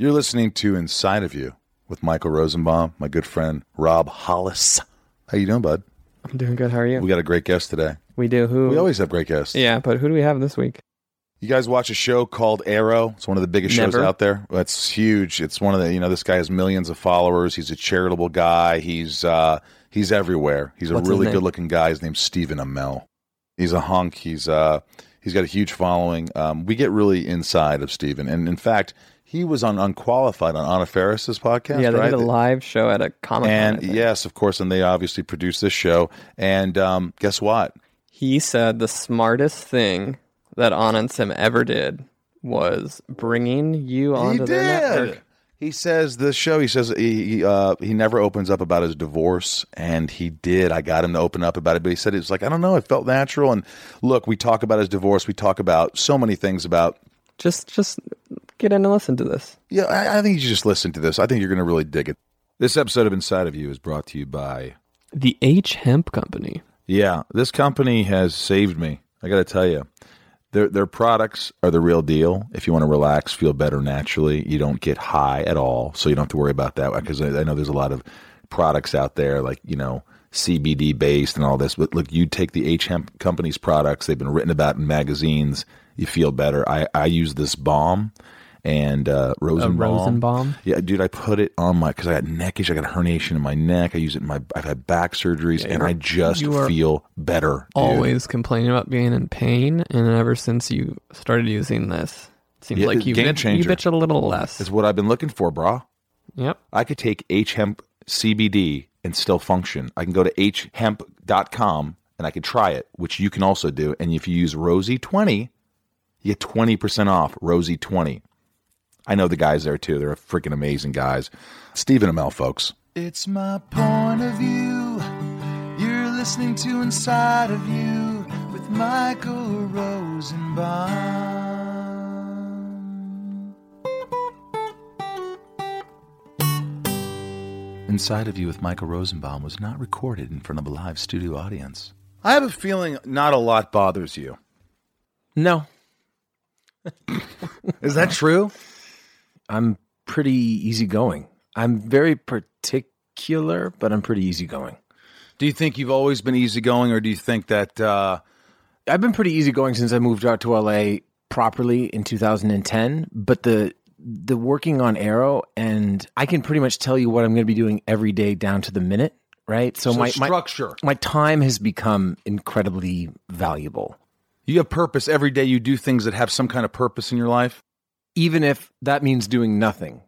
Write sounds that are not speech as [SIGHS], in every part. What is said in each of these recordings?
You're listening to Inside of You with Michael Rosenbaum, my good friend Rob Hollis. How you doing, bud? I'm doing good. How are you? We got a great guest today. We do. Who? We always have great guests. Yeah, but who do we have this week? You guys watch a show called Arrow? It's one of the biggest shows out there. It's huge. It's one of the you know this guy has millions of followers. He's a charitable guy. He's uh he's everywhere. He's a What's really good looking guy. His name's Stephen Amell. He's a hunk. He's uh he's got a huge following. Um, we get really inside of Stephen, and in fact, he was on Unqualified on Anna Faris's podcast. yeah, they right? did a live show at a comic. and yes, of course, and they obviously produced this show. And um, guess what? he said the smartest thing that Anand Sim ever did was bringing you onto their network. He says the show. He says he he, uh, he never opens up about his divorce, and he did. I got him to open up about it, but he said it was like I don't know. It felt natural. And look, we talk about his divorce. We talk about so many things about. Just, just get in and listen to this. Yeah, I, I think you should just listen to this. I think you're going to really dig it. This episode of Inside of You is brought to you by. The H Hemp Company. Yeah, this company has saved me. I got to tell you, their their products are the real deal. If you want to relax, feel better naturally, you don't get high at all, so you don't have to worry about that. Because I, I know there's a lot of products out there, like you know CBD based and all this. But look, you take the H Hemp company's products; they've been written about in magazines. You feel better. I I use this balm and uh, Rosenbaum. Rosenbaum? Yeah, dude, I put it on my because I got neck issue. I got a herniation in my neck. I use it in my. I've had back surgeries, and I just feel better. dude. Always complaining about being in pain, and ever since you started using this, it seems Yeah, like you bitch, you bitch a little less. Is what I've been looking for, brah. Yep. I could take H hemp CBD and still function. I can go to h hemp.com and I can try it, which you can also do. And if you use Rosie20, you get 20% off Rosie20. I know the guys there too. They're freaking amazing guys. Stephen Amell, folks. It's my point of view. You're listening to Inside of You with Michael Rosenbaum. Inside of You with Michael Rosenbaum was not recorded in front of a live studio audience. I have a feeling not a lot bothers you. No, [LAUGHS] Is that true? I'm pretty easygoing. I'm very particular, but I'm pretty easygoing. Do you think you've always been easygoing, or do you think that uh, I've been pretty easygoing since I moved out to LA properly in 2010. But the the working on Arrow, and I can pretty much tell you what I'm going to be doing every day down to the minute. Right. So, So my, my structure. my time has become incredibly valuable. you have purpose every day? You do things that have some kind of purpose in your life. Even if that means doing nothing,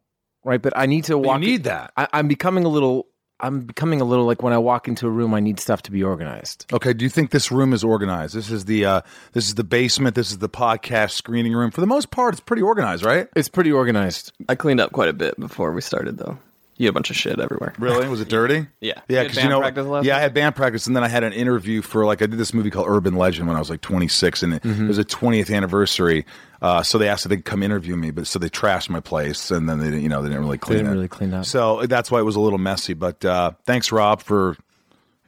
right? But I need to But you walk. need that. I, I'm becoming a little. I'm becoming a little like when I walk into a room, I need stuff to be organized. Okay. Do you think this room is organized? This is the uh, this is the basement. This is the podcast screening room. For the most part, it's pretty organized, right? It's pretty organized. I cleaned up quite a bit before we started, though. You had a bunch of shit everywhere. Really? Was it dirty? [LAUGHS] Yeah. Yeah, You had because band you know, practice last yeah, I had band practice, and then I had an interview for like I did this movie called Urban Legend when I was like 26, and it, it was a 20th anniversary. Uh, so they asked if they could come interview me, but so they trashed my place, and then they didn't, you know, they didn't really clean They didn't it. really clean up. So that's why it was a little messy. But uh, thanks, Rob, for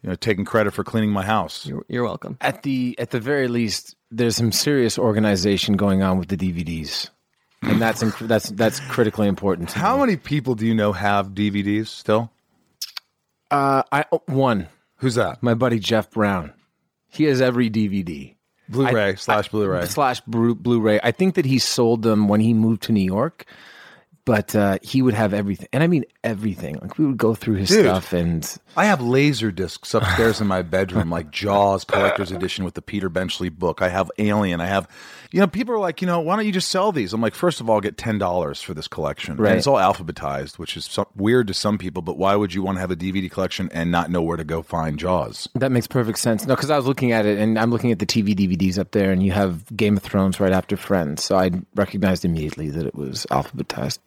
you know taking credit for cleaning my house. You're, you're welcome. At the at the very least, there's some serious organization going on with the DVDs, and that's inc- that's that's critically important. To How me. many people do you know have DVDs still? Uh, I oh, one. Who's that? My buddy Jeff Brown. He has every DVD. Blu-ray slash Blu-ray. slash Blu- Blu-ray. I think that he sold them when he moved to New York, but uh, he would have everything, and I mean everything. Like we would go through his Dude. stuff, and I have laser discs upstairs in my [LAUGHS] bedroom, like Jaws collector's edition with the Peter Benchley book. I have Alien. I have, you know, people are like, you know, why don't you just sell these? I'm like, first of all, get ten dollars for this collection. Right. And it's all alphabetized, which is so- weird to some people. But why would you want to have a DVD collection and not know where to go find Jaws? that makes perfect sense. No, because I was looking at it, and I'm looking at the TV DVDs up there, and you have Game of Thrones right after Friends, so I recognized immediately that it was alphabetized.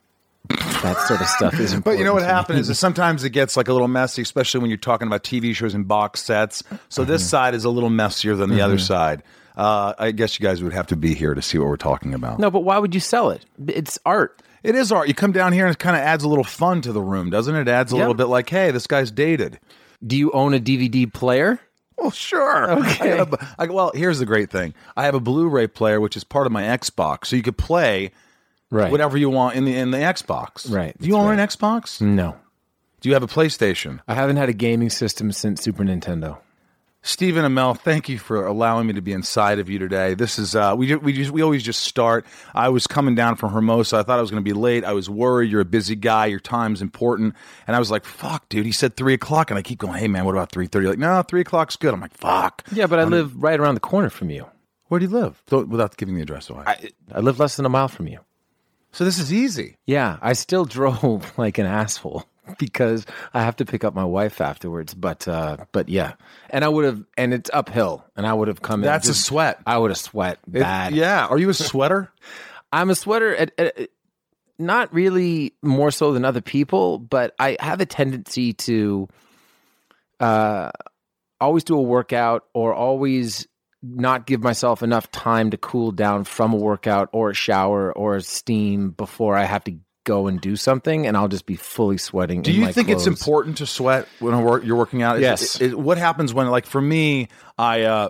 That sort of stuff is important. But you know what happens is sometimes it gets like a little messy, especially when you're talking about TV shows and box sets. So this side is a little messier than the other side. Uh, I guess you guys would have to be here to see what we're talking about. No, but why would you sell it? It's art. It is art. You come down here and it kind of adds a little fun to the room, doesn't it? It adds a Yeah. little bit like, hey, this guy's dated. Do you own a DVD player? Well, sure. Okay. I a- I- well, here's the great thing. I have a Blu-ray player, which is part of my Xbox, so you could play Right. whatever you want in the in the Xbox. Right, Do you own right. an Xbox? No, Do you have a PlayStation? I haven't had a gaming system since Super Nintendo. Stephen Amell, thank you for allowing me to be inside of you today. This is uh, we we just we always just start. I was coming down from Hermosa. I thought I was going to be late. I was worried. You're a busy guy. Your time's important. And I was like, "Fuck, dude." He said three o'clock, and I keep going, "Hey, man, what about three thirty? Like, no, three o'clock's good. I'm like, "Fuck." Yeah, but I live right around the corner from you. Where do you live? Without giving the address away. I, I live less than a mile from you. So this is easy. Yeah, I still [LAUGHS] drove like an asshole [LAUGHS] because I have to pick up my wife afterwards. But uh, but yeah, and I would have, and it's uphill, and I would have come in. That's a sweat. I would have sweat It- bad. yeah. Are you a [LAUGHS] sweater? I'm a sweater. At, at, not really more so than other people, but I have a tendency to uh, always do a workout or always not give myself enough time to cool down from a workout or a shower or a steam before I have to go and do something, and I'll just be fully sweating. Do in you my think it's important to sweat when work, you're working out? Is- Yes. what happens when, like, for me, I uh,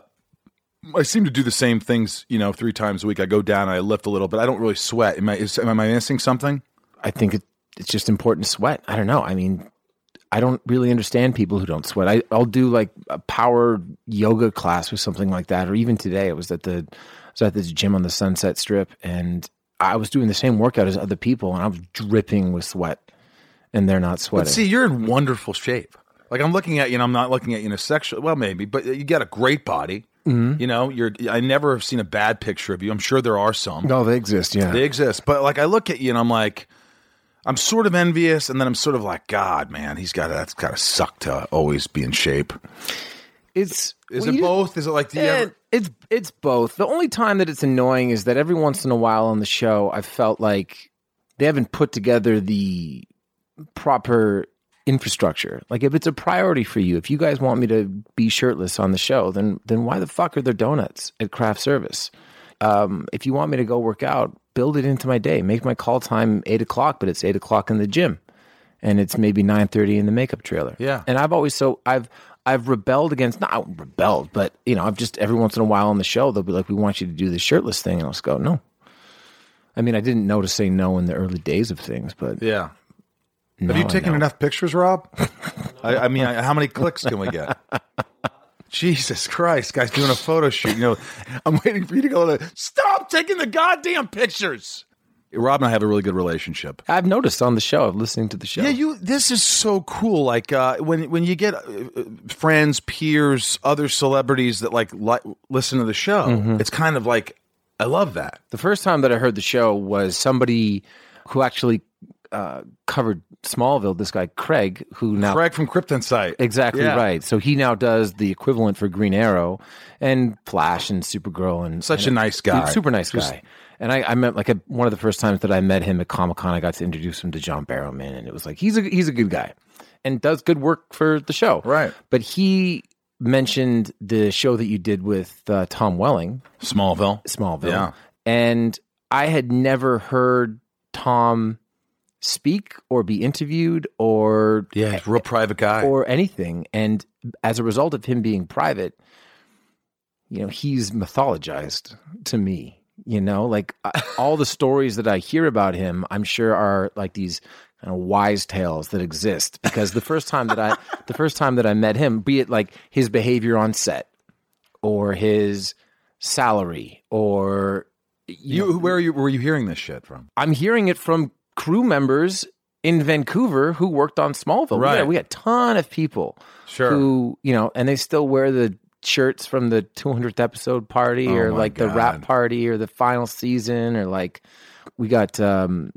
I seem to do the same things, you know, three times a week. I go down I lift a little, but I don't really sweat. Am I is, am I missing something? I think it, it's just important to sweat. I don't know. I mean, I don't really understand people who don't sweat. I, I'll do like a power yoga class or something like that. Or even today, it was at the I was at this gym on the Sunset Strip, and I was doing the same workout as other people, and I was dripping with sweat, and they're not sweating. But see, you're in wonderful shape. Like I'm looking at you, and I'm not looking at you in a sexual. Well, maybe, but you got a great body. Mm-hmm. You know, you're. I never have seen a bad picture of you. I'm sure there are some. no, they exist. Yeah, They exist, but like I look at you, and I'm like, I'm sort of envious, and then I'm sort of like, God, man, he's got. That's got to suck to always be in shape. it's Is well, it both? Is it like the you Eh, ever? it's it's both. The only time that it's annoying is that every once in a while on the show, I felt like they haven't put together the proper infrastructure. Like if it's a priority for you, if you guys want me to be shirtless on the show, then then why the fuck are there donuts at craft service? Um, if you want me to go work out, build it into my day. Make my call time eight o'clock, but it's eight o'clock in the gym, and it's maybe nine thirty in the makeup trailer. Yeah. and I've always so I've I've rebelled against not rebelled, but you know I've just every once in a while on the show they'll be like, "We want you to do the shirtless thing," and I'll just go, "No." I mean, I didn't know to say no in the early days of things, but Yeah. Have you taken enough pictures, Rob? [LAUGHS] I, I mean, I, how many clicks can we get? [LAUGHS] Jesus Christ, guys, doing a photo shoot. You know, I'm waiting for you to go. To, Stop taking the goddamn pictures. Rob and I have a really good relationship. I've noticed on the show, of listening to the show. Yeah, you. This is so cool. Like uh, when when you get uh, uh, friends, peers, other celebrities that like li- listen to the show. Mm-hmm. It's kind of like I love that. The first time that I heard the show was somebody who actually uh, covered Smallville. This guy Craig, who now Craig from KryptonSite. exactly Yeah. right. So he now does the equivalent for Green Arrow and Flash and Supergirl and Such and a nice guy. super nice guy. And I, I met like a, one of the first times that I met him at Comic Con. I got to introduce him to John Barrowman, and it was like he's a he's a good guy and does good work for the show. Right. But he mentioned the show that you did with uh, Tom Welling, Smallville. Smallville. Yeah. And I had never heard Tom speak or be interviewed or Yeah, he's a real private guy. or anything. And as a result of him being private, you know, he's mythologized to me. You know, like all the stories that I hear about him, I'm sure are like these kind of wise tales that exist. Because the first time that I, the first time that I met him, be it like his behavior on set, or his salary, or you, you, where are you? Were you hearing this shit from? I'm hearing it from crew members in Vancouver who worked on Smallville. We Right. we had a ton of people Sure. who, you know, and they still wear the shirts from the 200th episode party Oh or like the God. rap party or the final season or like we got um,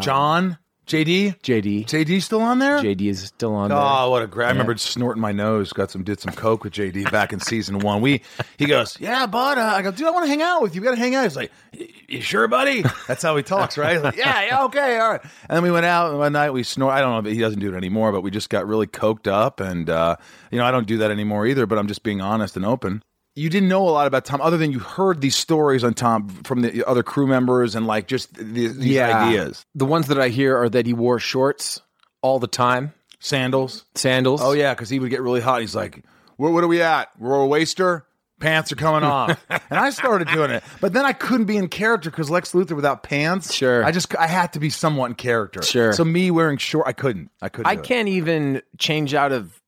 John, JD, JD. JD still on there? JD is still on there. Oh, what a great! I remember snorting my nose. Got some, did some coke with JD back in season one. We, he goes, yeah, bud. Uh, I go, dude, I want to hang out with you. We got to hang out. He's like, "Y- you sure, buddy? That's how he talks, right? Like, yeah, yeah, [LAUGHS] okay, all right. And then we went out and one night. We snort. I don't know if he doesn't do it anymore, but we just got really coked up, and uh, you know, I don't do that anymore either. But I'm just being honest and open. You didn't know a lot about Tom, other than you heard these stories on Tom from the other crew members and like just these, these ideas. The ones that I hear are that he wore shorts all the time, Sandals. sandals. Oh yeah, because he would get really hot. He's like, "Where? What are we at? We're a waster. Pants are coming off, [LAUGHS] and I started doing it. But then I couldn't be in character because Lex Luthor without pants. Sure. I just I had to be somewhat in character. Sure. So me wearing short, I couldn't. I couldn't. I can't even change out of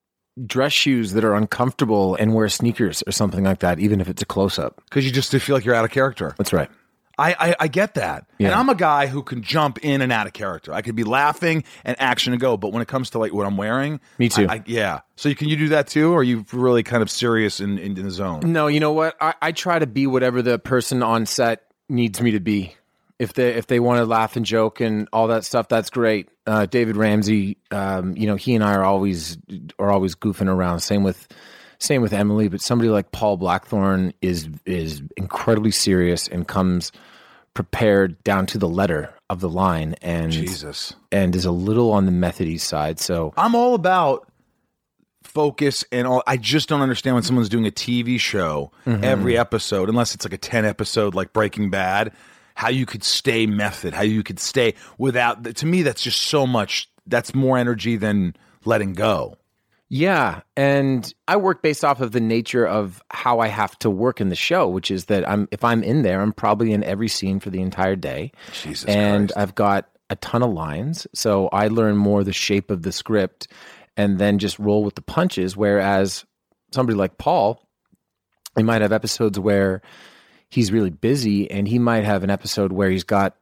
dress shoes that are uncomfortable and wear sneakers or something like that, even if it's a close up. because you just feel like you're out of character. That's right. I, I, I get that. And I'm a guy who can jump in and out of character. I could be laughing and action and go, but when it comes to like what I'm wearing, Me too. I, I- yeah. So you, can you do that too, or are you really kind of serious in, in, in the zone? No, you know what? I, I try to be whatever the person on set needs me to be. If they if they want to laugh and joke and all that stuff, that's great. Uh, David Ramsey, um, you know, he and I are always are always goofing around. Same with same with Emily, but somebody like Paul Blackthorne is is incredibly serious and comes prepared down to the letter of the line and Jesus. and is a little on the methody side. So I'm all about focus and all. I just don't understand when someone's doing a TV show Mm-hmm. every episode, unless it's like a 10 episode like Breaking Bad, how you could stay method, how you could stay without. To me, that's just so much. That's more energy than letting go. Yeah, and I work based off of the nature of how I have to work in the show, which is that I'm if I'm in there, I'm probably in every scene for the entire day. Jesus and Christ. I've got a ton of lines, so I learn more the shape of the script and then just roll with the punches whereas somebody like Paul, he might have episodes where he's really busy and he might have an episode where he's got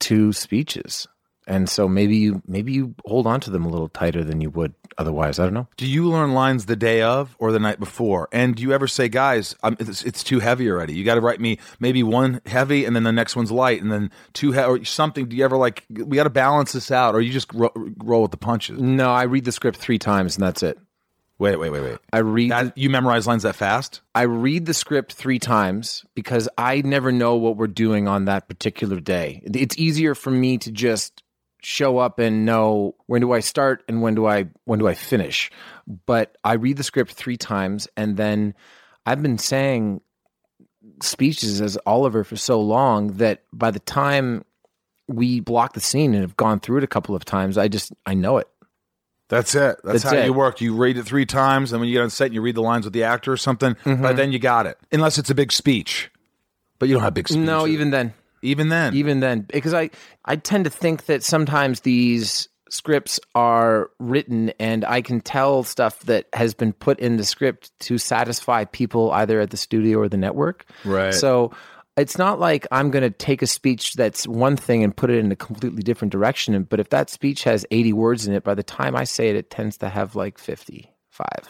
two speeches. And so maybe you maybe you hold on to them a little tighter than you would otherwise. I don't know. Do you learn lines the day of or the night before? And do you ever say, guys, I'm, it's, it's too heavy already? You got to write me maybe one heavy and then the next one's light and then two he- or something. Do you ever like, we got to balance this out or you just ro- roll with the punches? No, I read the script three times and that's it. Wait, wait, wait, wait. I read That, you memorize lines that fast? I read the script three times because I never know what we're doing on that particular day. It's easier for me to just show up and know when do I start and when do I when do I finish. But I read the script three times and then I've been saying speeches as Oliver for so long that by the time we block the scene and have gone through it a couple of times, I just I know it. That's it. That's, That's how it. you work. You read it three times, and when you get on set, and you read the lines with the actor or something. By mm-hmm. then, you got it. Unless it's a big speech, but you don't have big speeches. No, even then. even then. even then because i i tend to think that sometimes these scripts are written and i can tell stuff that has been put in the script to satisfy people either at the studio or the network Right. so it's not like i'm going to take a speech that's one thing and put it in a completely different direction but if that speech has 80 words in it by the time i say it it tends to have like 55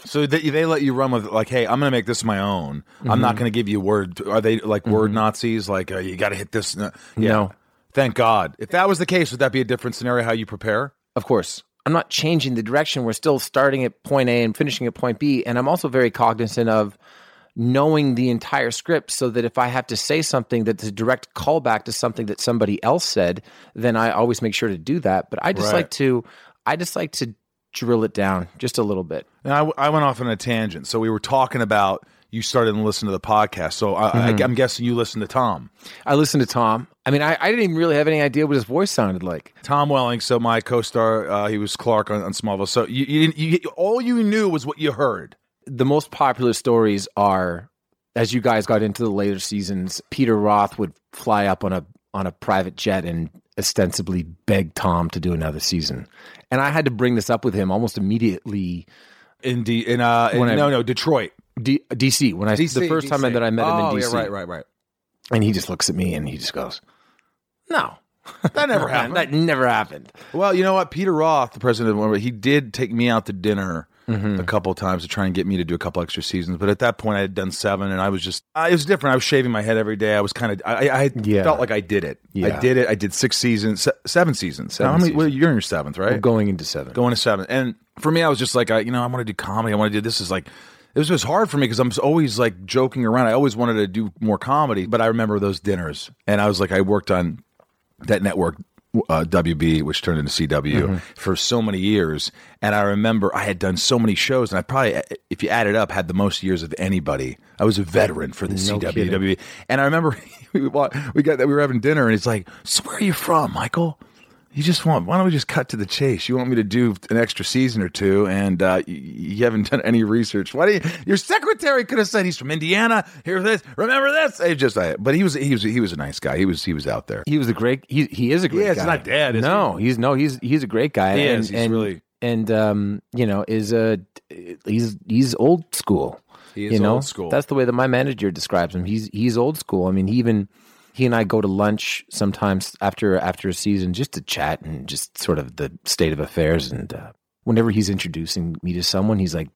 So they, they let you run with like, hey, I'm going to make this my own. I'm Mm-hmm. not going to give you word. Are they like word Nazis? Like uh, you got to hit this. Uh, yeah. No. Thank God. If that was the case, would that be a different scenario? How you prepare? Of course. I'm not changing the direction. We're still starting at point A and finishing at point B. And I'm also very cognizant of knowing the entire script so that if I have to say something that's a direct callback to something that somebody else said, then I always make sure to do that. But I just Right. like to I just like to drill it down just a little bit. Now, I, I went off on a tangent. So we were talking about you started to listen to the podcast. So I, Mm-hmm. I, I'm guessing you listened to Tom. I listened to Tom. I mean, I, I didn't even really have any idea what his voice sounded like. Tom Welling, so my co-star, uh, he was Clark on, on Smallville. So you, you, didn't, you, all you knew was what you heard. The most popular stories are as you guys got into the later seasons peter roth would fly up on a on a private jet and ostensibly beg tom to do another season and i had to bring this up with him almost immediately In D, in uh, in- I- no, no, Detroit. D- dc when i the first time that i met him oh, in dc yeah, right, right, right. and he just looks at me and he just goes no [LAUGHS] That never [LAUGHS] happened. that never happened Well, you know what? Peter Roth, the president of Warner, he did take me out to dinner Mm-hmm. a couple of times to try and get me to do a couple extra seasons. But at that point, I had done seven, and I was just, I, it was different. I was shaving my head every day. I was kind of, I, I Yeah. felt like I did it. I did it. I did six seasons, se- seven seasons. Seven how many- seasons. well, you're in your seventh, right? We're going into seven going to seven. And for me, I was just like, I, you know, I want to do comedy. I want to do this. Is like, it was just hard for me because I'm always like joking around. I always wanted to do more comedy, but I remember those dinners, and I was like, I worked on that network. Uh, WB, which turned into CW, for so many years, and I remember I had done so many shows, and I probably, if you add it up, had the most years of anybody. I was a veteran for the CW, kidding. WB, and I remember [LAUGHS] we we got that we were having dinner, and it's like, so where are you from, Michael? You just want why don't we just cut to the chase you want me to do an extra season or two and uh, you, you haven't done any research why do you your secretary could have said he's from indiana here's this remember this It just I, but he was he was he was a nice guy he was he was out there He was a great. He he is a great. Yeah, it's guy. not dead, is no, he's no. He's he's a great guy. He and, is. He's and, really- and um you know is a he's he's old school. He is you know? old school. That's the way that my manager describes him. He's he's old school. I mean, he even he and I go to lunch sometimes after after a season just to chat and just sort of the state of affairs. And uh, whenever he's introducing me to someone, he's like,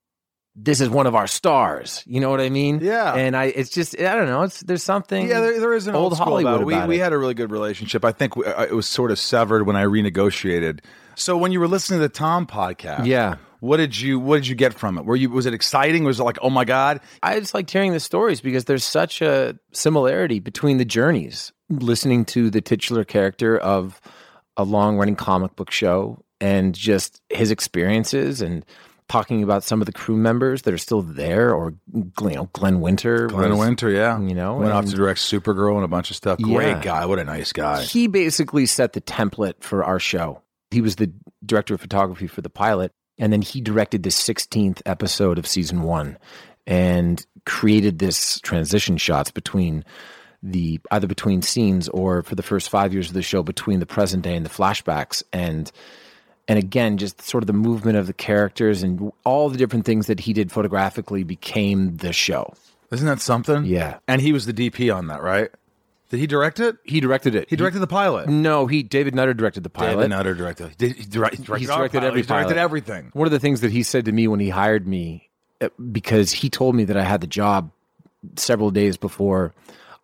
"This is one of our stars." You know what I mean? Yeah. And I, it's just I don't know. It's there's something. Yeah, there, there is an old, old Hollywood about it. We, about we it. had a really good relationship. I think we, uh, it was sort of severed when I renegotiated. So when you were listening to the Tom podcast, Yeah. What did you what did you get from it? Were you was it exciting? Was it like oh my god? I just liked hearing the stories because there's such a similarity between the journeys. Listening to the titular character of a long running comic book show and just his experiences and talking about some of the crew members that are still there or you know, Glen Winter. Glenn was- Winter, yeah, you know, went off to direct Supergirl and a bunch of stuff. Great Yeah. guy, what a nice guy. He basically set the template for our show. He was the director of photography for the pilot, and then he directed the 16th episode of season one and created this transition shots between the either between scenes or for the first five years of the show between the present day and the flashbacks and and again just sort of the movement of the characters and all the different things that he did photographically became the show Isn't that something? Yeah. and he was the DP on that, right? Did he direct it? he directed it He directed the pilot. no he david nutter directed the pilot David Nutter directed. Did he direct, he directed, He's directed pilot. every He's directed pilot. everything. One of the things that he said to me when he hired me, uh, because he told me that I had the job several days before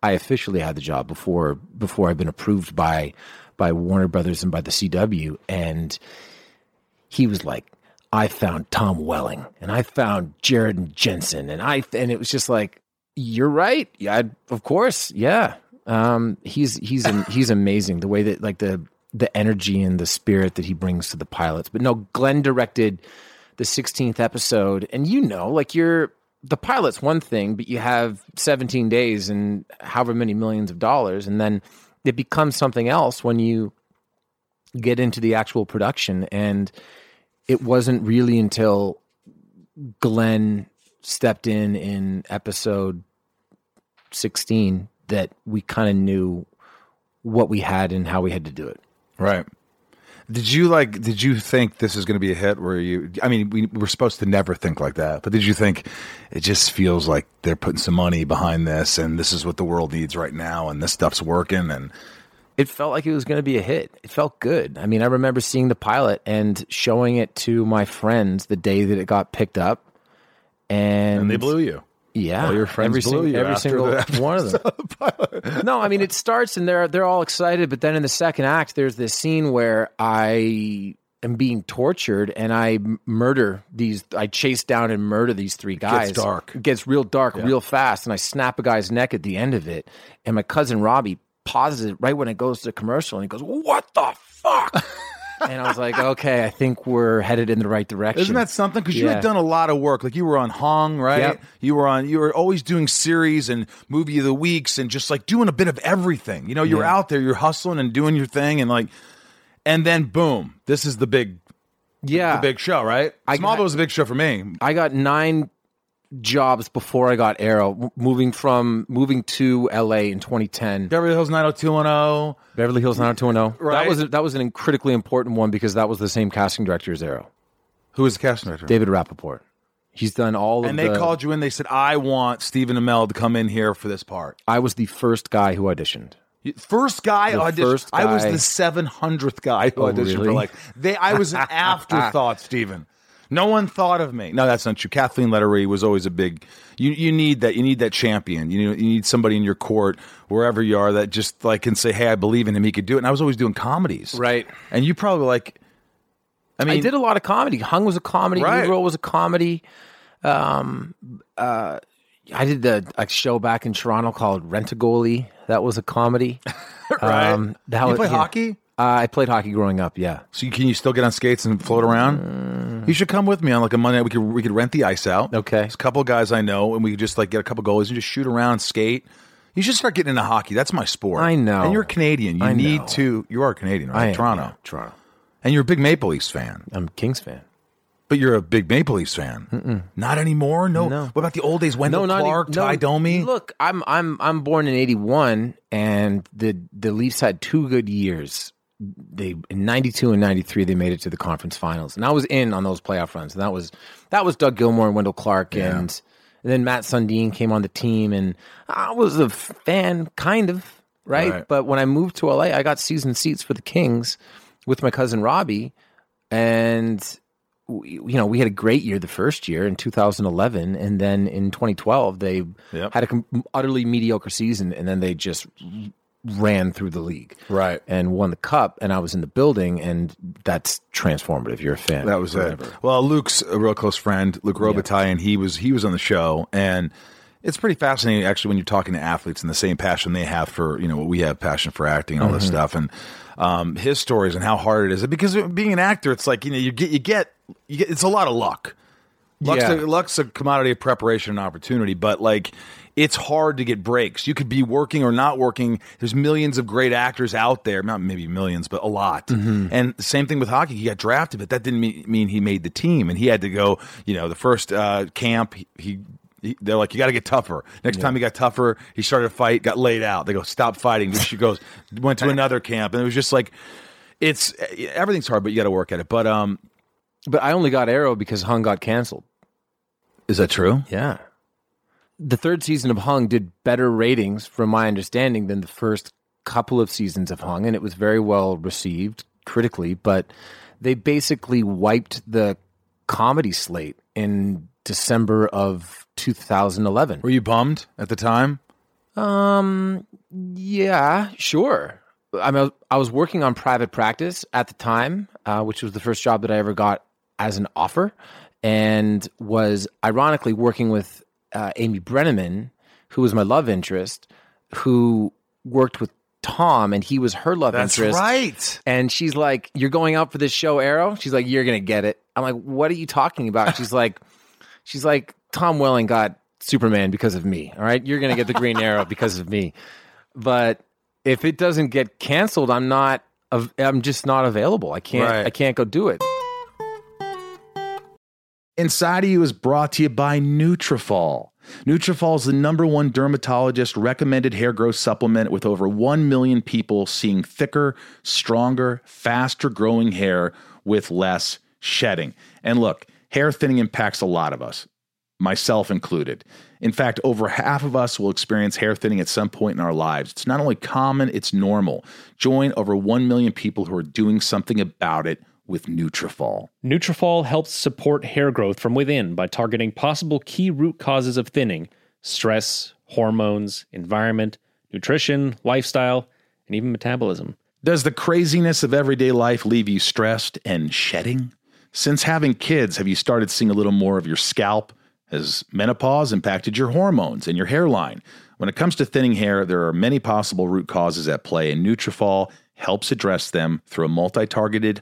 I officially had the job, before before I'd been approved by by Warner Brothers and by the CW, and he was like, "I found Tom Welling, and I found Jared and Jensen, and I," and it was just like, "You're right, yeah, of course, yeah." Um, he's he's he's amazing the way that like the the energy and the spirit that he brings to the pilots. But no, Glen directed the 16th episode, and you know, like you're the pilot's one thing, but you have 17 days and however many millions of dollars, and then it becomes something else when you get into the actual production. And it wasn't really until Glen stepped in in episode 16 that we kind of knew what we had and how we had to do it. Right. Did you like? Did you think this is going to be a hit? Where you? I mean, we we're supposed to never think like that. But did you think it just feels like they're putting some money behind this, and this is what the world needs right now, and this stuff's working, and it felt like it was going to be a hit. It felt good. I mean, I remember seeing the pilot and showing it to my friends the day that it got picked up, and, and they blew you. Yeah, All your friends every, blew you every after single the one of [LAUGHS] them. no, I mean it starts and they're they're all excited, but then in the second act, there's this scene where I am being tortured and I murder these. I chase down and murder these three guys. dark. It gets real dark, real fast, and I snap a guy's neck at the end of it. And my cousin Robbie pauses it right when it goes to commercial, and he goes, "What the fuck?" [LAUGHS] and I was like, "Okay, I think we're headed in the right direction." Isn't that something? Because you Yeah. had done a lot of work. Like you were on Hong, right? Yep. You were on. You were always doing series and movie of the weeks and just like doing a bit of everything. You know, you're Yeah. out there, you're hustling and doing your thing, and like, and then boom, this is the big, yeah, the big show, right? Smallville was a big show for me. I got nine jobs before I got Arrow, moving from moving to LA in 2010. Beverly Hills 90210. Beverly Hills 90210. Right. That was that was an critically important one because that was the same casting director as Arrow, Who was the casting director? David Rapaport. He's done all of and they the- called you in. They said, "I want Stephen Amell to come in here for this part." I was the first guy who auditioned. First guy The auditioned. first I was the seven hundredth guy who Oh, auditioned for like they. I was [LAUGHS] an afterthought, Stephen. No one thought of me. No, that's not true. Kathleen Letterie was always a big. You you need that. You need that champion. You know, you need somebody in your court wherever you are that just like can say, "Hey, I believe in him. He could do it." And I was always doing comedies, Right. And you probably like. I mean, I did a lot of comedy. Hung was a comedy. Right. New Girl was a comedy. Um, uh, I did the a show back in Toronto called Rent a Goalie. That was a comedy. [LAUGHS] right? Um, that you was- play yeah. hockey. Uh, I played hockey growing up. Yeah. So you, can you still get on skates and float around? you should come with me on like a Monday. We could we could rent the ice out. Okay. There's a couple of guys I know, and we could just like get a couple goalies and just shoot around, skate. You should start getting into hockey. That's my sport. I know. And you're Canadian. You I need know. to. You are Canadian, right? I am, Toronto. yeah, Toronto. And you're a big Maple Leafs fan. I'm a Kings fan. But you're a big Maple Leafs fan. Not anymore. No. No. What about the old days? Wendell not Clark, any- Ty Domi. Look, I'm I'm I'm born in '81, and the the Leafs had two good years. They in '92 and '93 they made it to the conference finals, and I was in on those playoff runs. And that was that was Doug Gilmour and Wendell Clark, Yeah. and, and then Mats Sundin came on the team, and I was a fan, kind of right? Right. But when I moved to LA, I got season seats for the Kings with my cousin Robbie, and we- you know, we had a great year the first year in 2011, and then in 2012 they Yep. had a com- utterly mediocre season, and then they just ran through the league Right. and won the cup. And I was in the building, and that's transformative. You're a fan. That was forever. it. Well, Luc's a real close friend, Luc Robitaille, and he was he was on the show, and it's pretty fascinating actually when you're talking to athletes and the same passion they have for you know what we have passion for acting and all Mm-hmm. this stuff, and um, his stories and how hard it is. Because being an actor, it's like you know you get you get you get it's a lot of luck. Luck's, Yeah. a, luck's a commodity of preparation and opportunity, but like it's hard to get breaks. You could be working or not working. There's millions of great actors out there, not maybe millions, but a lot. Mm-hmm. And same thing with hockey. He got drafted, but that didn't mean, mean he made the team. And he had to go, you know, the first uh, camp, he, he, he they're like, you got to get tougher. Next time he got tougher, he started a fight, got laid out. They go, stop fighting. She goes, went to [LAUGHS] another camp. And it was just like, it's everything's hard, but you got to work at it. But um, But I only got Arrow because Hung got canceled. is that true? Yeah. The third season of Hung did better ratings, from my understanding, than the first couple of seasons of Hung, and it was very well received critically. But they basically wiped the comedy slate in December of 2011. Were you bummed at the time? Um, yeah, sure. I mean, I was working on private practice at the time, uh, which was the first job that I ever got as an offer, and was ironically working with uh, Amy Brenneman, who was my love interest, who worked with Tom, and he was her love interest. right. And she's like, "You're going out for this show, Arrow." She's like, "You're gonna get it." I'm like, "What are you talking about?" She's [LAUGHS] like, "She's like, Tom Welling got Superman because of me. All right, you're gonna get the Green Arrow because of me." But if it doesn't get canceled, I'm not. I'm just not available. I can't. Right. I can't go do it. Inside of You is brought to you by Nutrafol. Nutrafol is the number one dermatologist recommended hair growth supplement with over 1 million people seeing thicker, stronger, faster growing hair with less shedding. And look, hair thinning impacts a lot of us, myself included. In fact, over half of us will experience hair thinning at some point in our lives. It's not only common, it's normal. Join over 1 million people who are doing something about it with Nutrafol. Nutrafol helps support hair growth from within by targeting possible key root causes of thinning: stress, hormones, environment, nutrition, lifestyle, and even metabolism. Does the craziness of everyday life leave you stressed and shedding? Since having kids, have you started seeing a little more of your scalp? Has menopause impacted your hormones and your hairline? When it comes to thinning hair, there are many possible root causes at play, and Nutrafol helps address them through a multi-targeted,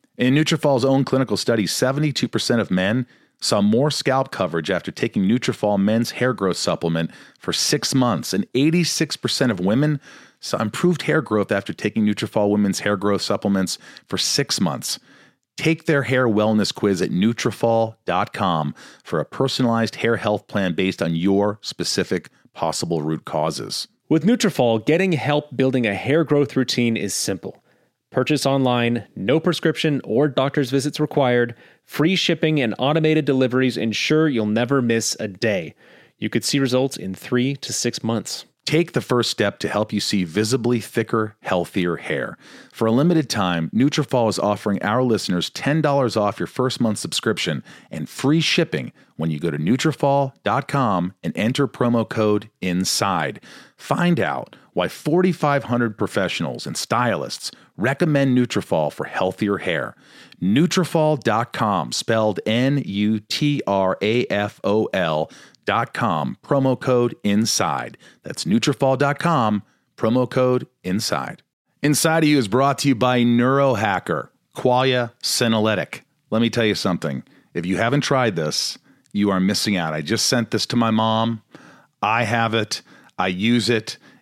In Nutrafol's own clinical study, 72% of men saw more scalp coverage after taking Nutrafol men's hair growth supplement for six months, and 86% of women saw improved hair growth after taking Nutrafol women's hair growth supplements for six months. Take their hair wellness quiz at Nutrafol.com for a personalized hair health plan based on your specific possible root causes. With Nutrafol, getting help building a hair growth routine is simple. Purchase online, no prescription or doctor's visits required, free shipping and automated deliveries ensure you'll never miss a day. You could see results in 3 to 6 months. Take the first step to help you see visibly thicker, healthier hair. For a limited time, Nutrafol is offering our listeners $10 off your first month subscription and free shipping when you go to Nutrafol.com and enter promo code INSIDE. Find out why 4,500 professionals and stylists recommend Nutrafol for healthier hair. Nutrafol.com, spelled N-U-T-R-A-F-O-L dot com, promo code INSIDE. That's Nutrafol.com, promo code INSIDE. Inside of You is brought to you by Neurohacker, Qualia Senolytic. Let me tell you something. If you haven't tried this, you are missing out. I just sent this to my mom. I have it. I use it.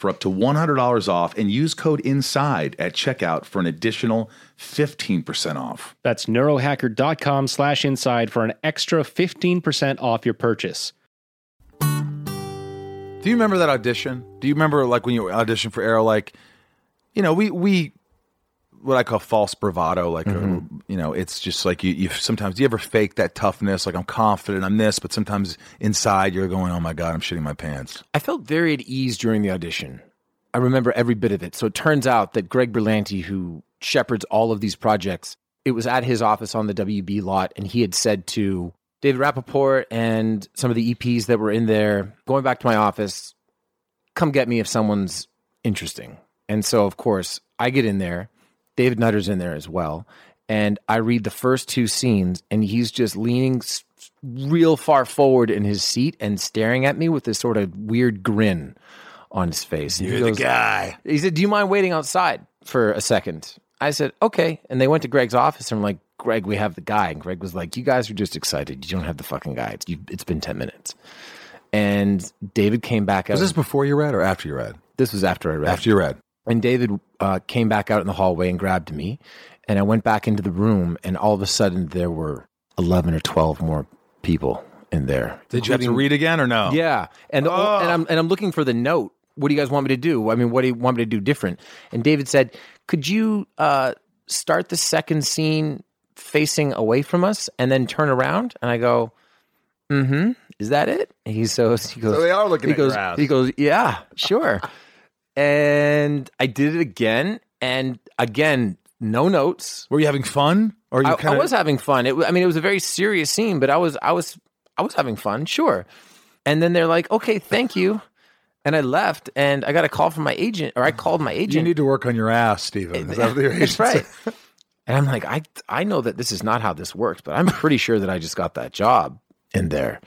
for up to $100 off and use code INSIDE at checkout for an additional 15% off. That's neurohacker.com slash inside for an extra 15% off your purchase. Do you remember that audition? Do you remember like when you auditioned for Arrow? Like, you know, we we what I call false bravado. Like, uh, you know, it's just like you. You sometimes do you ever fake that toughness? Like I'm confident, I'm this, but sometimes inside you're going, "Oh my god, I'm shitting my pants." I felt very at ease during the audition. I remember every bit of it. So it turns out that Greg Berlanti, who shepherds all of these projects, it was at his office on the WB lot, and he had said to David Rapaport and some of the EPs that were in there, going back to my office, come get me if someone's interesting. And so, of course, I get in there. David Nutter's in there as well. And I read the first two scenes, and he's just leaning real far forward in his seat and staring at me with this sort of weird grin on his face. He goes- guy. he said, Do you mind waiting outside for a second? I said, Okay. And they went to Greg's office and I'm like, Greg, we have the guy. And Greg was like, You guys are just excited. You don't have the fucking guy. It's, you, it's been 10 minutes. And David came back. Was this before you read or after you read? this was after I read. After you read. And David uh, came back out in the hallway and grabbed me. And I went back into the room, and all of a sudden, there were 11 or 12 more people in there. Did you have to read again or no? yeah, and the, Oh. and I'm and I'm looking for the note. What do you guys want me to do? I mean, what do you want me to do different? And David said, "Could you uh, start the second scene facing away from us and then turn around?" And I go, "Mm-hmm. Is that it?" And he so he goes, So they are looking he at your goes, ass. He goes, "Yeah, sure." And I did it again, and again, no notes. Were you having fun? Or you I, I kinda, was having fun. It, I mean, it was a very serious scene, but I was, I was, I was having fun, sure. And then they're like, "Okay, thank you," and I left, and I got a call from my agent, or I called my agent. You need to work on your ass, Stephen. Is that what your [LAUGHS] agent right. And I'm like, I, I know that this is not how this works, but I'm pretty sure that I just got that job in there.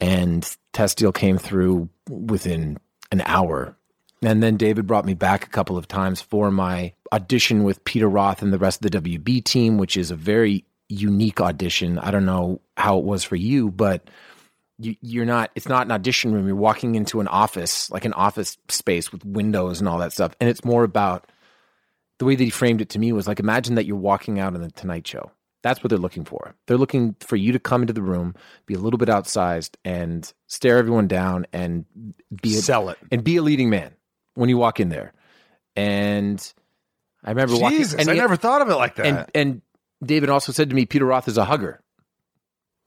And Test Deal came through within an hour And then David brought me back a couple of times for my audition with Peter Roth and the rest of the WB team, which is a very unique audition. I don't know how it was for you, but you, you're not, it's not an audition room. You're walking into an office, like an office space with windows and all that stuff. And it's more about the way that he framed it to me was like, imagine that you're walking out on the Tonight Show. That's what they're looking for. They're looking for you to come into the room, be a little bit outsized, and stare everyone down, and be a, Sell it. and be a leading man when you walk in there. And I remember walking. Jesus, And I he- never thought of it like that. and and David also said to me, Peter Roth is a hugger,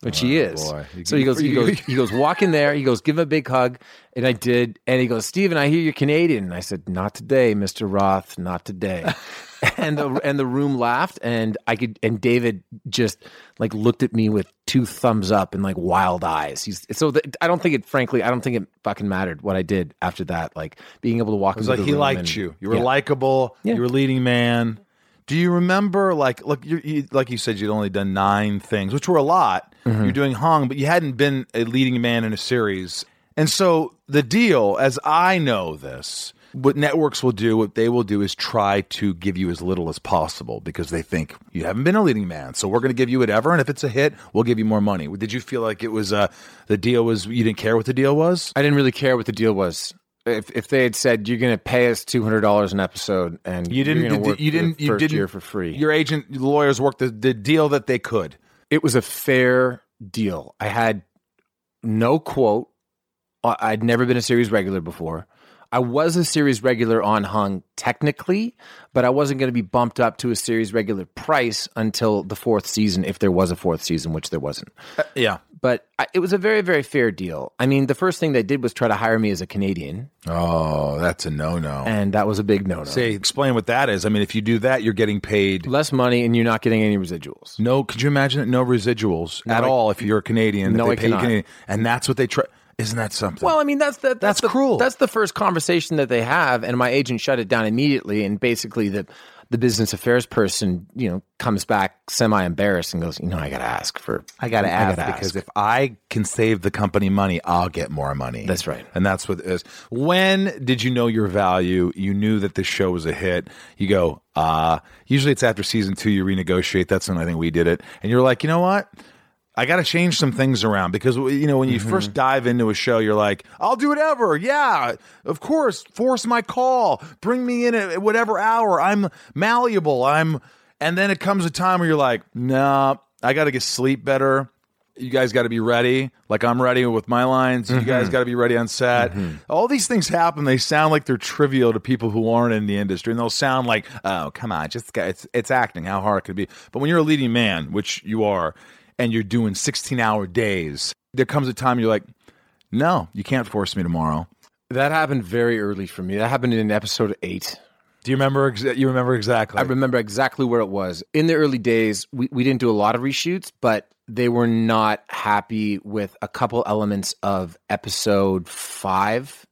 which he Oh, is. boy. So he goes, he goes, he goes, walk in there. He goes, give him a big hug, and I did. And he goes, Stephen, I hear you're Canadian. And I said, not today, Mister Roth, not today. [LAUGHS] and the and the room laughed, and I could. And David just like looked at me with two thumbs up and like wild eyes. He's so. The, I don't think it. Frankly, I don't think it fucking mattered what I did after that. Like being able to walk. It was like the he liked and- you. You were Yeah. likable. Yeah. You were a leading man. Do you remember, like, look, you, you, like you said, you'd only done nine things, which were a lot. Mm-hmm. You're doing hung, but you hadn't been a leading man in a series. And so the deal, as I know this, what networks will do, what they will do is try to give you as little as possible because they think you haven't been a leading man. So we're going to give you whatever. And if it's a hit, we'll give you more money. Did you feel like it was, uh, the deal was, you didn't care what the deal was? I didn't really care what the deal was. If if they had said you're going to pay us two hundred dollars an episode and You didn't. You, didn't. You didn't. year for free. Your agent, lawyers worked the, the deal that they could. it was a fair deal. I had no quote. I'd never been a series regular before. I was a series regular on Hung technically, but I wasn't going to be bumped up to a series regular price until the fourth season, if there was a fourth season, which there wasn't. Uh, yeah. But I, it was a very, very fair deal. I mean, the first thing they did was try to hire me as a Canadian, Oh, that's a no-no. and that was a big no no. Say, explain what that is. I mean, if you do that, you're getting paid. Less money, and you're not getting any residuals. No, could you imagine it? No residuals at I- all if you're a Canadian. No, they I pay cannot. Canadian, and that's what they try. Isn't that something? Well, I mean that's the, that's, That's the, cruel. That's the first conversation that they have, and my agent shut it down immediately. And basically, the the business affairs person, you know, comes back semi embarrassed and goes, "You know, I got to ask for, I got to ask because ask. if I can save the company money, I'll get more money. That's right. And that's what it is. When did you know your value? You knew that this show was a hit. You go, uh, usually it's after season two, you renegotiate. That's when I think we did it. And you're like, you know what? I got to change some things around because, you know, when you mm-hmm. first dive into a show, you're like, I'll do whatever. Yeah, of course. Force my call. Bring me in at whatever hour. I'm malleable. I'm, and then it comes a time where you're like, nah, I got to get sleep better you guys got to be ready. Like I'm ready with my lines. You guys mm-hmm. got to be ready on set. Mm-hmm. All these things happen. They sound like they're trivial to people who aren't in the industry, and they'll sound like, "Oh, come on, just it's it's acting. How hard could it could be." But when you're a leading man, which you are, and you're doing 16 hour days, there comes a time you're like, "No, you can't force me tomorrow." That happened very early for me. That happened in episode eight. Do you remember? You remember exactly? I remember exactly where it was. In the early days, we, we didn't do a lot of reshoots, but they were not happy with a couple elements of episode five.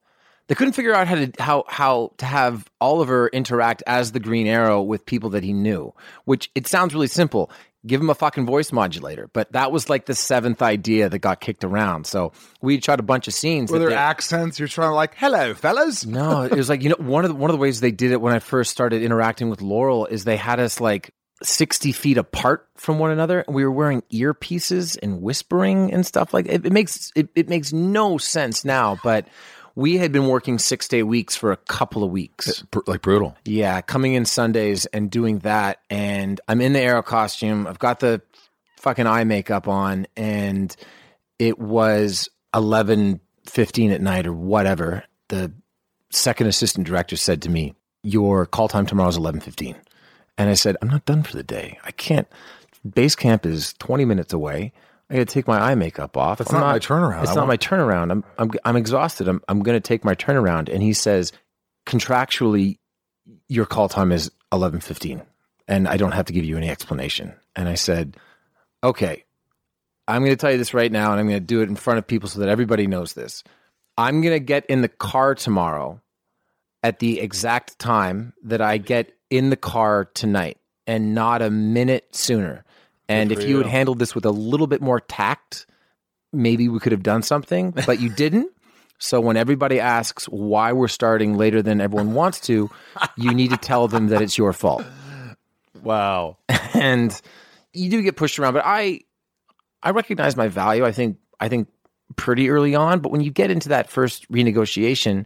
They couldn't figure out how to how how to have Oliver interact as the Green Arrow with people that he knew. Which it sounds really simple. Give him a fucking voice modulator. But that was like the seventh idea that got kicked around. So we tried a bunch of scenes. Were there they- accents? You're trying to like, "Hello, fellas." [LAUGHS] no, it was like you know one of the, one of the ways they did it when I first started interacting with Laurel is they had us like sixty feet apart from one another, and we were wearing earpieces and whispering and stuff like it. It makes it, it makes no sense now, but we had been working six day weeks for a couple of weeks. Eh, like brutal. Yeah, coming in Sundays and doing that, and I'm in the arrow costume. I've got the fucking eye makeup on, and it was eleven fifteen at night or whatever. The second assistant director said to me, "Your call time tomorrow is eleven 15. and I said, "I'm not done for the day. I can't. Base camp is twenty minutes away." I got to take my eye makeup off. That's I'm not my turnaround. It's not my turnaround. I'm I'm I'm exhausted. I'm I'm going to take my turnaround. And he says, contractually, your call time is eleven fifteen, and I don't have to give you any explanation. And I said, okay, I'm going to tell you this right now, and I'm going to do it in front of people so that everybody knows this. I'm going to get in the car tomorrow at the exact time that I get in the car tonight, and not a minute sooner. And if for you had handled this with a little bit more tact, maybe we could have done something, but you didn't. So when everybody asks why we're starting later than everyone wants to, you need to tell them that it's your fault. Wow. [LAUGHS] and you do get pushed around, but I I recognize my value. I think I think pretty early on, but when you get into that first renegotiation,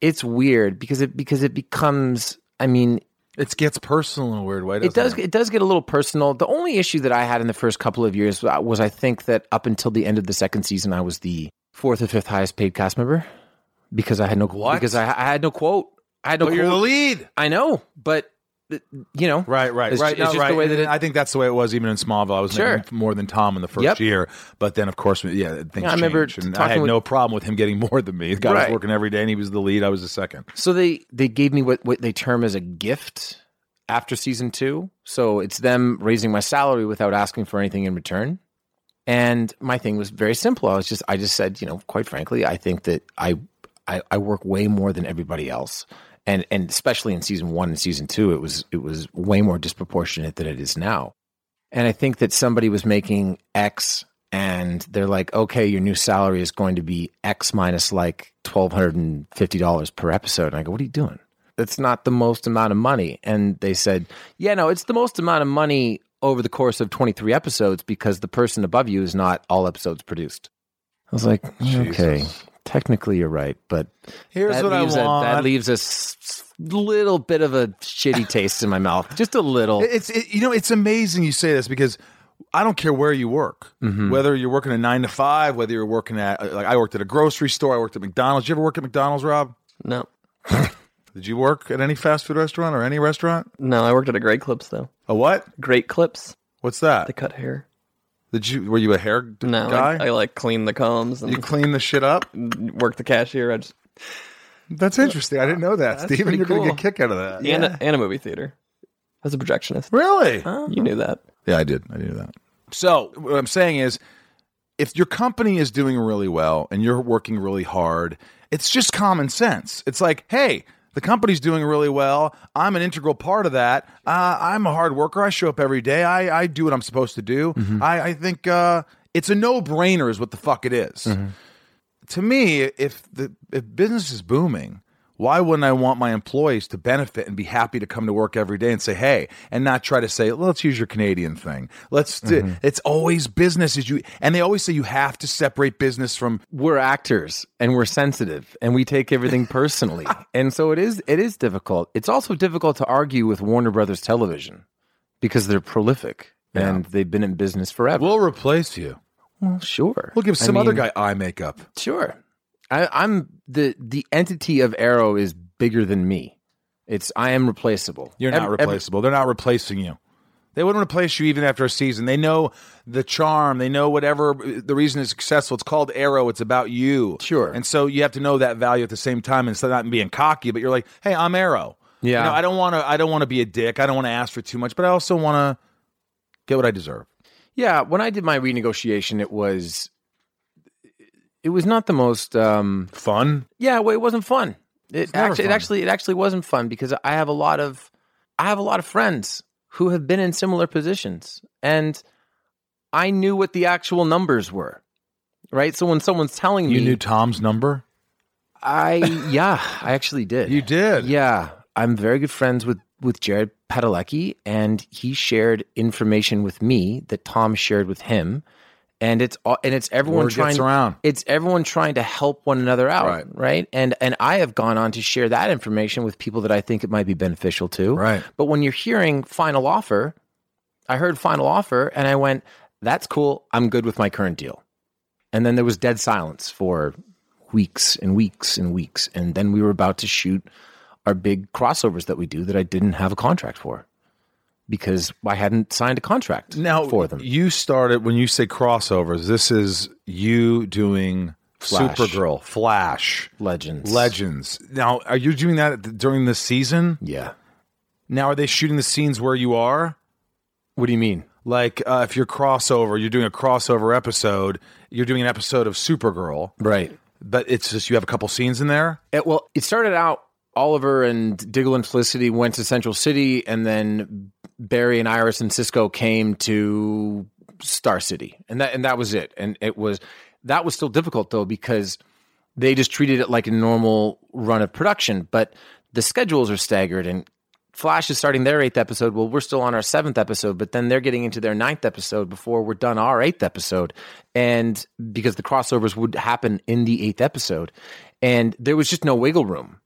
it's weird because it because it becomes I mean, It gets personal in a weird way. it does doesn't it does get a little personal. The only issue that I had in the first couple of years was I think that up until the end of the second season I was the fourth or fifth highest paid cast member because I had no What? because I, I had no quote. I had no But you're the lead. I know, but you know, Right, right, It's right. it's no, just the right. way that it- I think that's the way it was even in Smallville. I was Sure. making more than Tom in the first Yep. year, but then of course, yeah, things I remember changed, I had with- no problem with him getting more than me. The guy Right. was working every day, and he was the lead. I was the second. So they they gave me what what they term as a gift after season two. So it's them raising my salary without asking for anything in return. And my thing was very simple. I was just I just said, you know, quite frankly, I think that I I, I work way more than everybody else. And and especially in season one and season two, it was it was way more disproportionate than it is now. And I think that somebody was making X and they're like, okay, your new salary is going to be X minus like twelve hundred and fifty dollars per episode. And I go, what are you doing? That's not the most amount of money. And they said, yeah, no, it's the most amount of money over the course of twenty three episodes because the person above you is not all episodes produced. I was like, okay, technically you're right, but Here's what I leaves a, want. that leaves a s- little bit of a shitty taste in my mouth, just a little. It's it, you know it's amazing you say this because I don't care where you work, Mm-hmm. whether you're working a nine to five, whether you're working at like I worked at a grocery store, I worked at McDonald's. You ever work at McDonald's, Rob? No, [LAUGHS] Did you work at any fast food restaurant or any restaurant? no, I worked at a Great Clips though. A what? Great Clips. What's that? They cut hair. Did you were you a hair d- No, guy? I, I like clean the combs and you clean the shit up. [LAUGHS] work the cashier. I just That's interesting. I didn't know that, Stephen. pretty You're gonna cool. get a kick out of that. and, a, and a movie theater as a projectionist. Really? You knew oh. that. Yeah, I did. I knew that. So what I'm saying is, if your company is doing really well and you're working really hard, it's just common sense. It's like, hey, the company's doing really well. I'm an integral part of that. Uh, I'm a hard worker. I show up every day. I, I do what I'm supposed to do. I, I think uh, it's a no brainer, is what the fuck it is. To me, if the if business is booming, why wouldn't I want my employees to benefit and be happy to come to work every day and say, "Hey," and not try to say, "Let's use your Canadian thing." Let's. do mm-hmm. It's always business. Is you and they always say you have to separate business from. we're actors and we're sensitive and we take everything [LAUGHS] personally. and so it is it is difficult. It's also difficult to argue with Warner Brothers Television because they're prolific and they've been in business forever. We'll replace you. Well, sure. We'll give I some other guy eye makeup. Sure. I, I'm the the entity of Arrow is bigger than me. It's I am replaceable. You're not Every- every- replaceable. They're not replacing you. They wouldn't replace you even after a season. They know the charm. They know whatever the reason is successful. It's called Arrow. It's about you. Sure. And so you have to know that value at the same time instead of not being cocky, but you're like, hey, I'm Arrow. Yeah. You know, I don't want to. I don't want to be a dick. I don't want to ask for too much, but I also want to get what I deserve. Yeah, when I did my renegotiation, it was it was not the most um Fun. yeah, well, it wasn't fun. It actually fun. it actually it actually wasn't fun because I have a lot of I have a lot of friends who have been in similar positions and I knew what the actual numbers were. Right? So when someone's telling You me you knew Tom's number. I yeah, I actually did. You did. Yeah, I'm very good friends with with Jared Padalecki, and he shared information with me that Tom shared with him, and it's and it's everyone Word trying around. It's everyone trying to help one another out, Right. right? And and I have gone on to share that information with people that I think it might be beneficial to, Right. But when you're hearing final offer, I heard final offer, and I went, "That's cool. I'm good with my current deal." And then there was dead silence for weeks and weeks and weeks. And then we were about to shoot our big crossovers that we do that I didn't have a contract for because I hadn't signed a contract Now for them. You started when you say crossovers. This is you doing Flash. Supergirl, Flash, Legends. Legends. Now, are you doing that during the season? Yeah. Now, are they shooting the scenes where you are? What do you mean? Like, uh, if you're crossover, you're doing a crossover episode. You're doing an episode of Supergirl, Right. but it's just you have a couple scenes in there. It, well, it started out Oliver and Diggle and Felicity went to Central City, and then Barry and Iris and Cisco came to Star City, and that and that was it. And it was that was still difficult though because They just treated it like a normal run of production, but the schedules are staggered and Flash is starting their eighth episode. Well, we're still on our seventh episode, but then they're getting into their ninth episode before we're done our eighth episode. And because the crossovers would happen in the eighth episode, and there was just no wiggle room.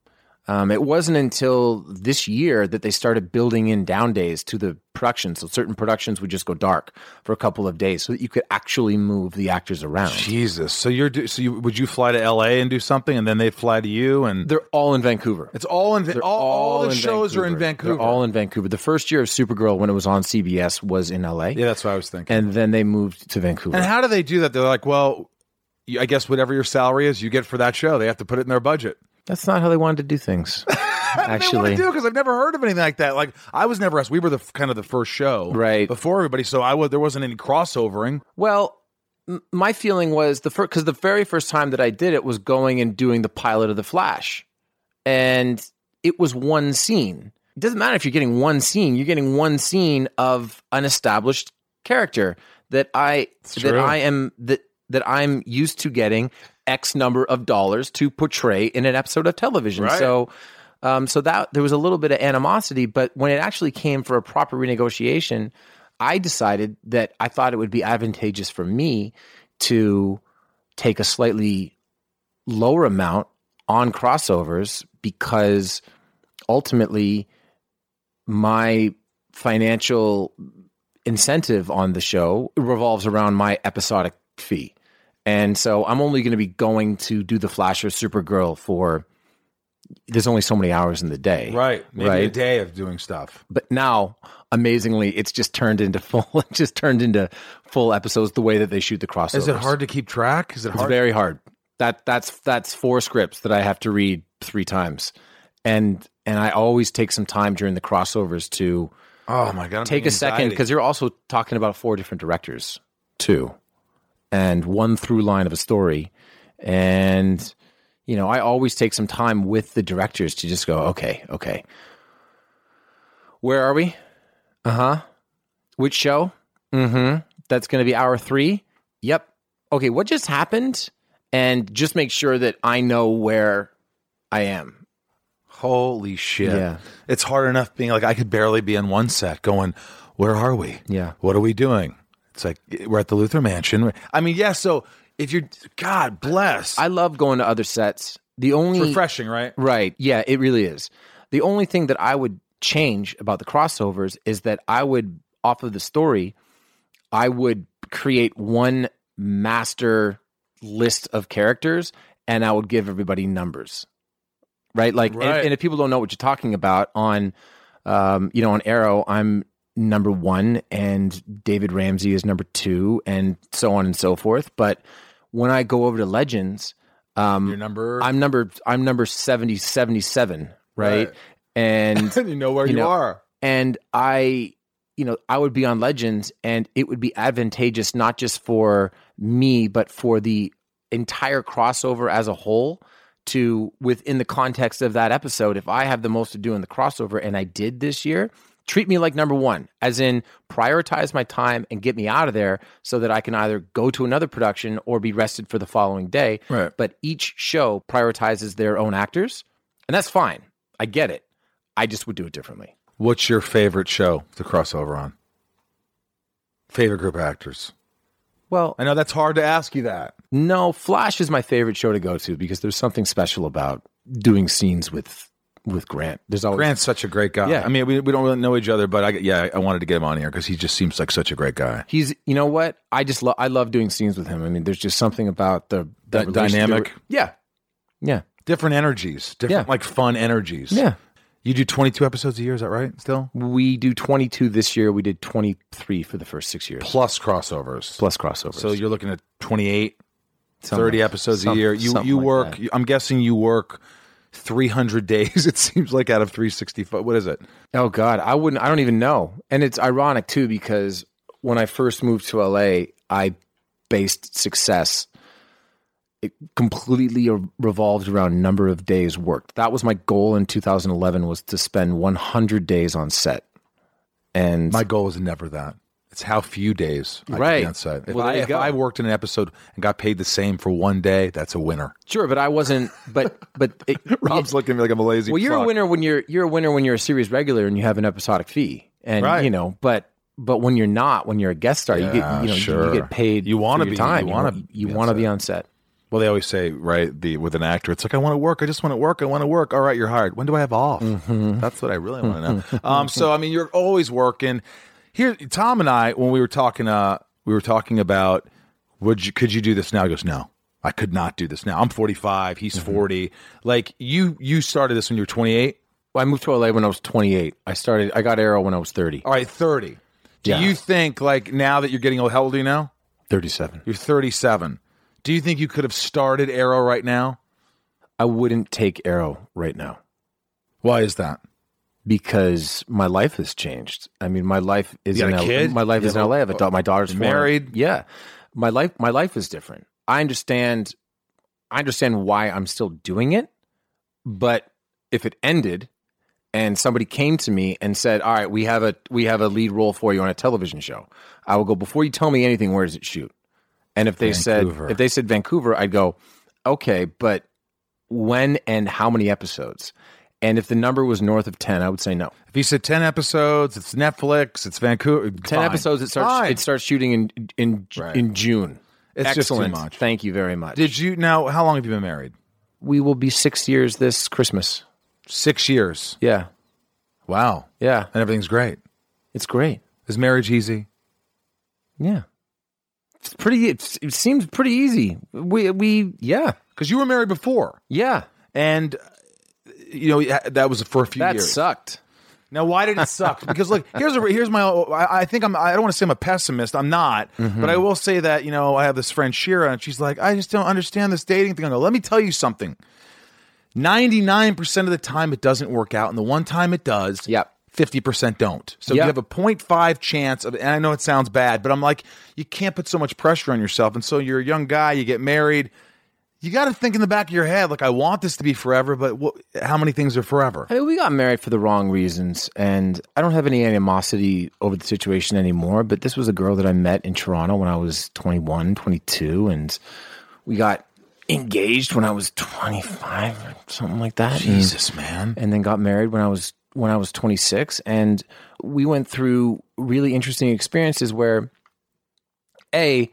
Um, it wasn't until this year that they started building in down days to the production. So certain productions would just go dark for a couple of days, so that you could actually move the actors around. Jesus. So you're do, so you, would you fly to L.A. and do something, and then they fly to you, and They're all in Vancouver. it's all in They're all, all the shows are in Vancouver. They're all in Vancouver. The first year of Supergirl, when it was on CBS, was in LA, yeah, that's what I was thinking. and then they moved to Vancouver. And how do they do that? They're like, well, I guess whatever your salary is, you get for that show. They have to put it in their budget. That's not how they wanted to do things. [LAUGHS] Actually, do because I've never heard of anything like that. Like I was never asked. We were the kind of the first show, Right. before everybody. So I was there wasn't any crossovering. Well, m- my feeling was the first because the very first time that I did it was going and doing the pilot of the Flash, and it was one scene. It doesn't matter if you're getting one scene; you're getting one scene of an established character that I that. I am that that I'm used to getting X number of dollars to portray in an episode of television. Right. So. Um, so that there was a little bit of animosity, but when it actually came for a proper renegotiation, I decided that I thought it would be advantageous for me to take a slightly lower amount on crossovers because ultimately my financial incentive on the show revolves around my episodic fee. And so I'm only going to be going to do the Flash or Supergirl for there's only so many hours in the day. Right. Maybe a Right. day of doing stuff. But now, amazingly, it's just turned into full it [LAUGHS] just turned into full episodes the way that they shoot the crossovers. Is it hard to keep track? Is it It's very hard. That that's that's four scripts that I have to read three times. And and I always take some time during the crossovers to oh my god! Take a second because you're also talking about four different directors too and one through line of a story and you know i always take some time with the directors to just go okay okay where are we uh-huh which show mm-hmm that's going to be hour three yep okay what just happened and just make sure that i know where i am Holy shit! Yeah. It's hard enough being like I could barely be in one set going, "Where are we? Yeah. What are we doing?" It's like we're at the Luthor Mansion. I mean, yeah. So if you're, God bless, i love going to other sets the only it's refreshing, right? Right. Yeah, it really is. The only thing that I would change about the crossovers is that I would, off of the story, I would create one master list of characters and I would give everybody numbers. Right? Like, and- Right. And, if people don't know what you're talking about, on, um, you know, on Arrow, I'm number one and David Ramsey is number two and so on and so forth. But when I go over to Legends, um, Your number. I'm number I'm number 70 77, right? Right. And [LAUGHS] you know where you you, know, are. and I you know, I would be on Legends and it would be advantageous not just for me but for the entire crossover as a whole to within the context of that episode if I have the most to do in the crossover and I did this year treat me like number 1 as in prioritize my time and get me out of there so that I can either go to another production or be rested for the following day Right. but each show prioritizes their own actors and that's fine I get it I just would do it differently What's your favorite show to cross over on? Favorite group of actors? well I know that's hard to ask you that. No, Flash is my favorite show to go to because there's something special about doing scenes with with Grant. There's always Grant's such a great guy. Yeah. I mean, we, we don't really know each other, but I, yeah, I wanted to get him on here because he just seems like such a great guy. he's you know what I just love I love doing scenes with him. I mean, there's just something about the That relation- dynamic? Yeah, yeah, Different energies, different Yeah. like fun energies. yeah. You do 22 episodes a year, is that right? Still? We do 22 this year. We did 23 for the first six years Plus crossovers. plus crossovers. So you're looking at 28, Something 30 like- episodes a year. You you work, that. I'm guessing you work 300 [LAUGHS] days, it seems like, out of 365. What is it? Oh God, I wouldn't. I don't even know. And it's ironic too because when I first moved to LA, I based success. It completely revolved around number of days worked. That was my goal in 2011 was to spend 100 days on set. And My goal is never that. It's how few days I Right. be on set. If, Well, I, if. I worked in an episode and got paid the same for one day, that's a winner. Sure, but I wasn't. But but [LAUGHS] it, Rob's looking at me like I'm a lazy. well, you're a winner when you're you're a winner when you're a series regular and you have an episodic fee, and Right. you know, but but when you're not, when you're a guest star, you get you know sure. you get paid. You wanna be- time. you wanna you, on want to be on set. Well, they always say, right, the with an actor, it's like I want to work. I just want to work. I want to work. All right, you're hired. When do I have off? Mm-hmm. That's what I really want to [LAUGHS] know. um, so I mean, you're always working. Here, Tom and I, when we were talking, uh, we were talking about would you could you do this now? He goes, no, I could not do this now. I'm 45. He's Mm-hmm. 40. Like you, you started this when you were 28. Well, I moved to LA when I was 28. I started. I got Arrow when I was 30. All right, 30. Do Yeah. you think like now that you're getting old? How old are you now? 37. You're 37. Do you think you could have started Arrow right now? I wouldn't take Arrow right now Why is that? Because my life has changed. I mean, my life is in kid? My life You is in LA. I have a daughter. My daughter's married? Yeah, my life. My life is different. I understand. I understand why I'm still doing it, but if it ended and somebody came to me and said, "All right, we have a we have a lead role for you on a television show," I will go before you tell me anything. Where does it shoot? And if they Vancouver. said if they said Vancouver, I'd go, okay, but when and how many episodes? And if the number was north of ten, I would say no. If you said 10 episodes, it's Netflix, it's Vancouver. Ten fine. episodes. It starts. Fine. It starts shooting in in Right. in June. It's just too Excellent. much. Thank you very much. Did you now? How long have you been married? we will be six years this Christmas. Six years. Yeah, Wow. yeah, And everything's great. it's great. Is marriage easy? Yeah, it's pretty. It's, it seems pretty easy. We we yeah Because you were married before, yeah. and you know that was for a few That years. That sucked. Now, why did it suck? [LAUGHS] because look, here's a, here's my. I, I think I'm. I don't want to say I'm a pessimist. I'm not, mm-hmm. but I will say that you know I have this friend Shira, and she's like, I just don't understand this dating thing. I go, let me tell you something. Ninety nine percent of the time it doesn't work out, and the one time it does, Yep. fifty percent don't. So Yep. you have a 0.5 chance of. And I know it sounds bad, but I'm like, you can't put so much pressure on yourself. And so you're a young guy, you get married. You got to think in the back of your head, like, I want this to be forever, but what, how many things are forever? I mean, we got married for the wrong reasons, and I don't have any animosity over the situation anymore. But this was a girl that I met in Toronto when I was 21, 22, and we got engaged when I was 25 or something like that. And- Jesus, man. and then got married when I was when I was 26 and we went through really interesting experiences where a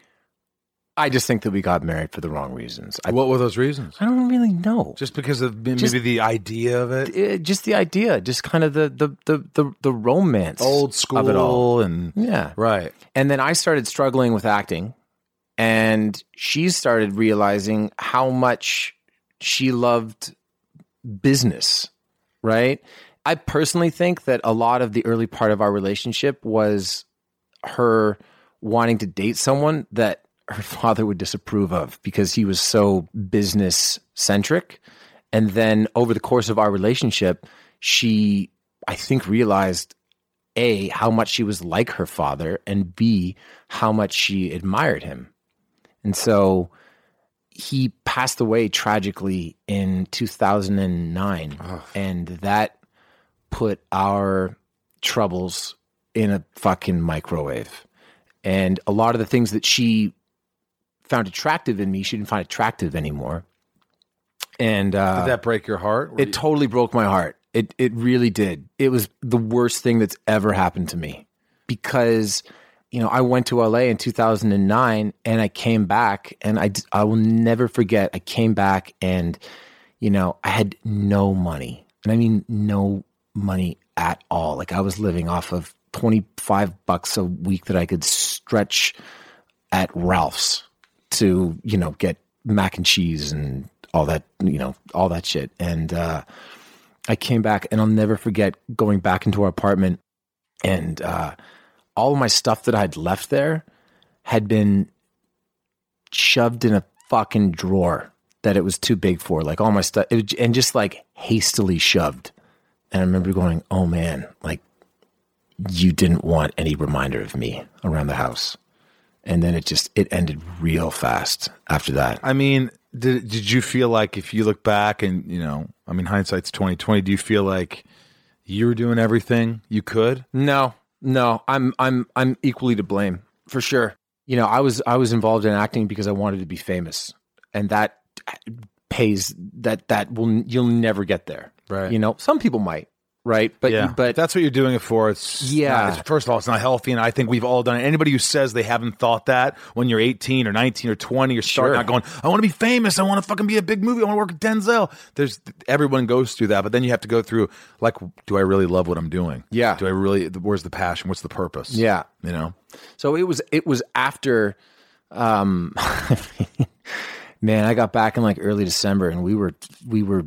I just think that we got married for the wrong reasons. I, What were those reasons? I don't really know. Just because of maybe Just- the idea of it, It- just the idea, just kind of the the the the, the romance old school, of it all. and Yeah. right. And then I started struggling with acting, and she started realizing how much she loved business, right? I personally think that a lot of the early part of our relationship was her wanting to date someone that her [LAUGHS] father would disapprove of because he was so business centric. And then over the course of our relationship, she, I think, realized a how much she was like her father and b how much she admired him. And so he passed away tragically in 2009 and that put our troubles in a fucking microwave. And a lot of the things that she found attractive in me she didn't find attractive anymore and uh Did that break your heart? It you- totally broke my heart. It it really did. It was the worst thing that's ever happened to me because you know I went to LA in 2009 and I came back and I I will never forget. I came back and you know I had no money and I mean no money at all. Like I was living off of 25 bucks a week that I could stretch at Ralph's to you know get mac and cheese and all that you know all that shit. And uh i came back and i'll never forget going back into our apartment and uh all of my stuff that i'd left there had been shoved in a fucking drawer that it was too big for. Like all my stuff and just like hastily shoved. And i remember going oh man like you didn't want any reminder of me around the house and then it just it ended real fast after that I mean, did did you feel like if you look back and you know, I mean, hindsight's twenty twenty. Do you feel like you were doing everything you could? no No, I'm I'm I'm equally to blame for sure. You know, I was I was involved in acting because I wanted to be famous, and that uh, pays that that will you'll never get there. Right. You know, some people might, right? But yeah, but if that's what you're doing it for. It's Yeah. not- it's- first of all, it's not healthy, and I think we've all done it. Anybody who says they haven't thought that when you're 18 or 19 or 20, you're starting Sure. out going, "I want to be famous. I want to fucking be a big movie. I want to work with Denzel." There's everyone goes through that, but then you have to go through like, do I really love what I'm doing? Yeah. Do I really? Where's the passion? What's the purpose? Yeah. You know. So it was it was after um [LAUGHS] man, I got back in like early December and we were we were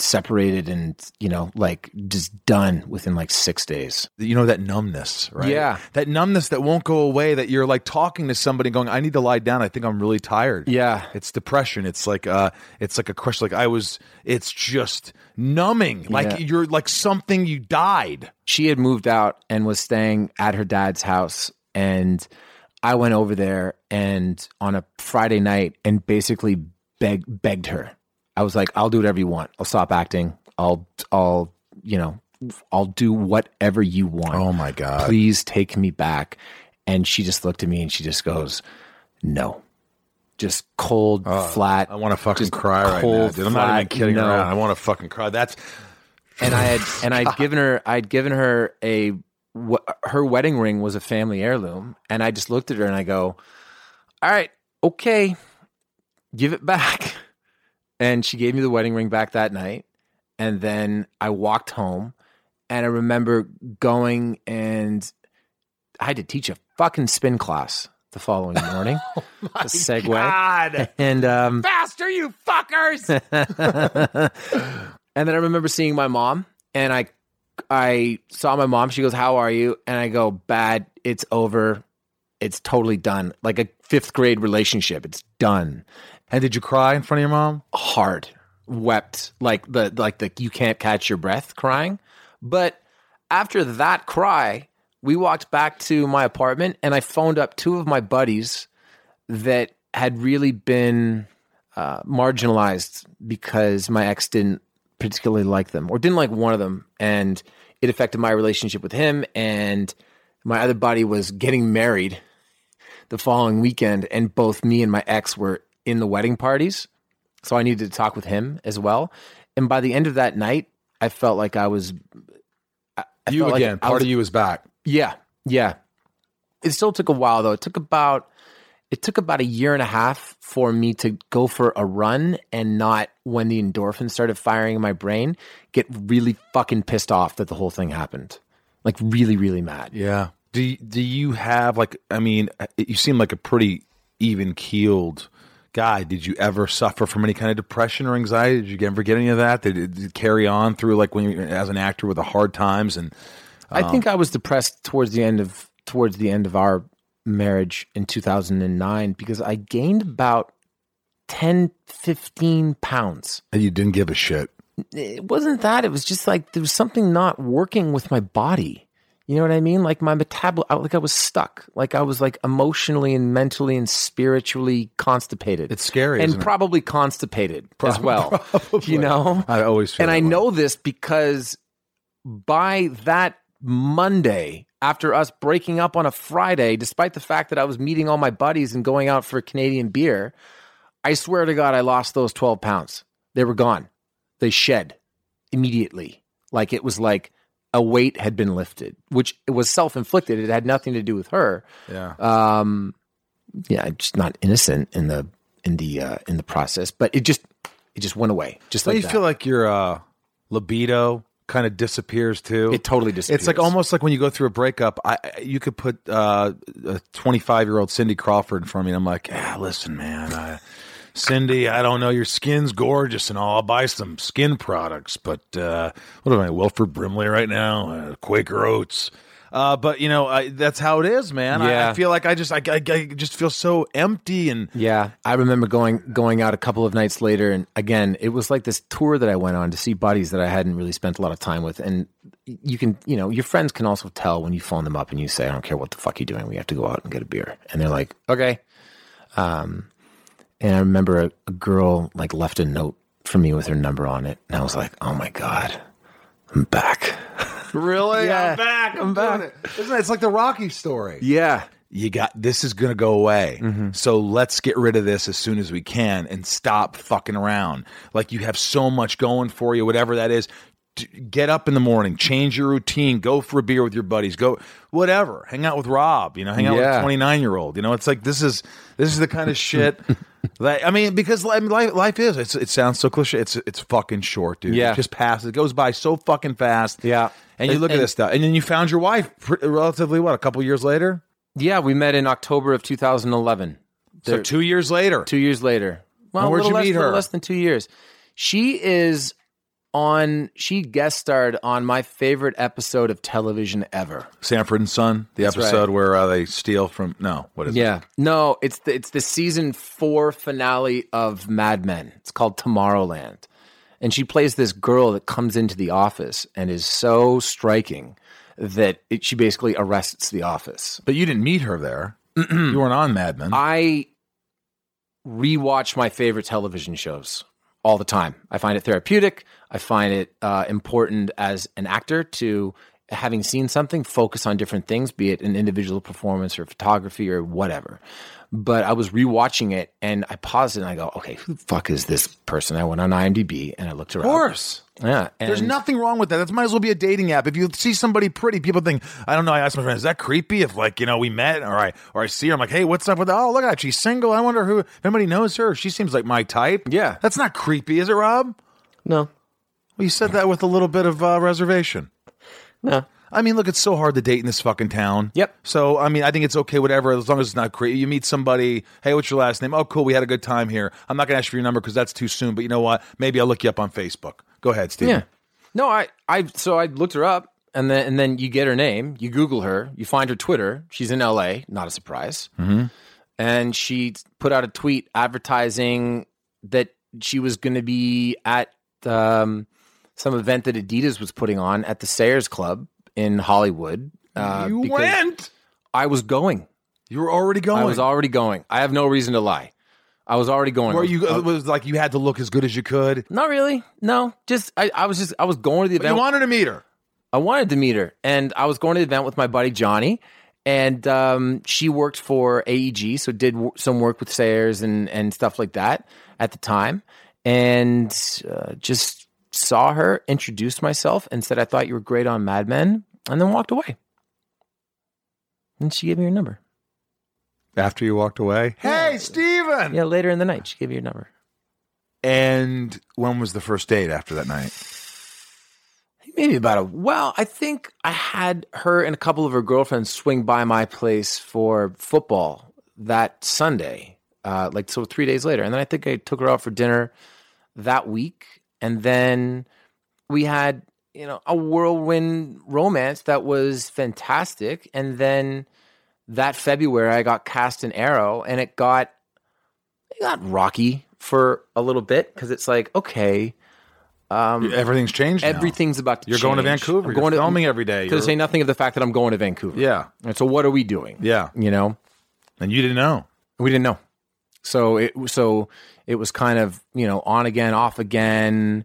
separated and you know like just done within like 6 days. you know that numbness, right? Yeah. that numbness that won't go away. That you're like talking to somebody, going, "I need to lie down. I think I'm really tired." Yeah. it's depression. It's like uh, it's like a crush. Like I was. It's just numbing. Like Yeah. you're like something you died. She had moved out and was staying at her dad's house and I went over there and on a Friday night and basically beg, begged her. I was like, I'll do whatever you want. I'll stop acting. I'll, I'll, you know, I'll do whatever you want. Oh my god. Please take me back. And she just looked at me and she just goes, no. Just cold, oh, flat. I want to fucking cry right now, cold, dude. I'm not even flat, kidding no. around. I want to fucking cry. That's and I had [LAUGHS] and I'd given her I'd given her a her wedding ring was a family heirloom, and I just looked at her and I go, "All right, okay, give it back." And she gave me the wedding ring back that night, and then I walked home, and I remember going and I had to teach a fucking spin class the following [LAUGHS] morning. to segue. God. And um, Faster, you fuckers. [LAUGHS] and then I remember seeing my mom, and I, I saw my mom. She goes, "How are you?" And I go, "Bad. It's over. It's totally done. Like a fifth grade relationship. It's done. And did you cry in front of your mom? Hard. Wept like the like the you can't catch your breath crying. But after that cry, we walked back to my apartment, and I phoned up two of my buddies that had really been uh, marginalized because my ex didn't particularly like them or didn't like one of them and it affected my relationship with him and my other buddy was getting married the following weekend and both me and my ex were in the wedding parties so i needed to talk with him as well and by the end of that night i felt like i was I, I You felt like again. Part was- of you is back. yeah, yeah. It still took a while though. It took about it took about a year and a half for me to go for a run and not when the endorphins started firing in my brain get really fucking pissed off that the whole thing happened. Like really, really mad. Yeah. Do do you have like? I mean, you seem like a pretty even keeled guy. Did you ever suffer from any kind of depression or anxiety? Did you ever get any of that? Did it, did it carry on through like when you as an actor with the hard times and I um, think I was depressed towards the end of towards the end of our marriage in 2009 because I gained about 10 15 pounds. And you didn't give a shit? it wasn't that. It was just like there was something not working with my body. You know what I mean? Like my metabol, like I was stuck. Like I was like emotionally and mentally and spiritually constipated. It's scary, and isn't it? probably constipated as well. [LAUGHS] You know, I always feel and I way. know this because by that Monday, after us breaking up on a Friday, despite the fact that I was meeting all my buddies and going out for Canadian beer, I swear to God, I lost those 12 pounds. They were gone. They shed immediately. Like it was like a weight had been lifted, which was self inflicted. It had nothing to do with her. Yeah. Um, yeah, just not innocent in the in the uh, in the process, but it just it just went away. Just like you that. feel like your uh, libido kind of disappears too? It totally disappears. It's like almost like when you go through a breakup. I you could put uh, a 25 year old Cindy Crawford in front of me, and I'm like, yeah, listen, man, I, Cindy, I don't know, your skin's gorgeous and all. I'll buy some skin products, but uh, what am I, Wilford Brimley right now? Uh, Quaker Oats. Uh, but you know I, that's how it is, man. I, I feel like I just I, I, I just feel so empty and Yeah, I remember going going out a couple of nights later, and again, it was like this tour that I went on to see buddies that I hadn't really spent a lot of time with, and you can, you know, your friends can also tell when you phone them up and you say, "I don't care what the fuck you're doing, we have to go out and get a beer," and they're like, "Okay." Um, and I remember a, a girl like left a note for me with her number on it, and I was like, "Oh my god, I'm back." [LAUGHS] really? Yeah, I'm back. I'm, I'm back. it. Isn't it? It's like the Rocky story. Yeah. You got this is going to go away. Mm-hmm. So let's get rid of this as soon as we can and stop fucking around. Like you have so much going for you, whatever that is. Get up in the morning, change your routine, go for a beer with your buddies, go whatever, hang out with Rob, you know, hang out with a 29 year old. You know, it's like this is this is the kind of [LAUGHS] shit. That, I mean, because I mean, life, life is. It's, it sounds so cliche. It's it's fucking short, dude. Yeah. it just passes. It goes by so fucking fast. Yeah. and you And- look at this stuff, and then you found your wife relatively what a couple years later. Yeah, we met in October of 2011. So There- two years later, two years later. Well, where'd you less, meet her? less than two years. She is on. She guest starred on my favorite episode of television ever. Sanford and Son, the That's episode right. where uh, they steal from. No, what is it? Yeah, no, it's the it's the season four finale of Mad Men. It's called Tomorrowland, and she plays this girl that comes into the office and is so striking that it, she basically arrests the office. But you didn't meet her there. [CLEARS THROAT] you weren't on Mad Men. I rewatch my favorite television shows all the time. I find it therapeutic. I find it uh, important as an actor to having seen something focus on different things, be it an individual performance or photography or whatever. But I was rewatching it and I paused it and I go, okay, who the fuck is this person? I went on IMDb and I looked around. of course. Yeah. There's nothing wrong with that. That might as well be a dating app. If you see somebody pretty, people think, I don't know. I asked my friend, is that creepy? If like, you know, we met or I, or I see her, I'm like, hey, what's up with that? Oh, look at that. She's single. I wonder who, if anybody knows her. She seems like my type. Yeah. That's not creepy, is it, Rob? No, Well, you said that with a little bit of uh, reservation. no. I mean, look, it's so hard to date in this fucking town. Yep. So, I mean, I think it's okay, whatever, as long as it's not creepy. You meet somebody, hey, what's your last name? Oh, cool, we had a good time here. I'm not going to ask for your number because that's too soon, but you know what? Maybe I'll look you up on Facebook. Go ahead, Steve. Yeah. No, I, I, so I looked her up, and then and then you get her name, you Google her, you find her Twitter. She's in L.A. Not a surprise. Mm-hmm. And she put out a tweet advertising that she was going to be at um, some event that Adidas was putting on at the Sayers Club in Hollywood. Uh, you went. I was going. You were already going. I was already going. I have no reason to lie. I was already going. Was- you I- it was like you had to look as good as you could. not really. No, just I, I was just I was going to the But event. you wanted to meet her. I wanted to meet her, and I was going to the event with my buddy Johnny, and um, she worked for AEG, so did w- some work with Sayers and and stuff like that at the time, and uh, just saw her, introduced myself, and said I thought you were great on Mad Men, and then walked away. And she gave me her number. After you walked away. Hey, Stephen! Yeah, later in the night, she gave me her number. And when was the first date after that night? Maybe about a well, I think I had her and a couple of her girlfriends swing by my place for football that Sunday, uh, like so three days later, and then I think I took her out for dinner that week, and then we had you know a whirlwind romance that was fantastic, and then that February I got cast an arrow, and it got it got rocky for a little bit because it's like okay. Um, Everything's changed. now. Everything's about to You're going to. Vancouver. I'm You're going to filming every day. To You're- say nothing of the fact that I'm going to Vancouver. Yeah. And so what are we doing? Yeah. You know, And you didn't know. we didn't know. So it so it was kind of you know on again, off again,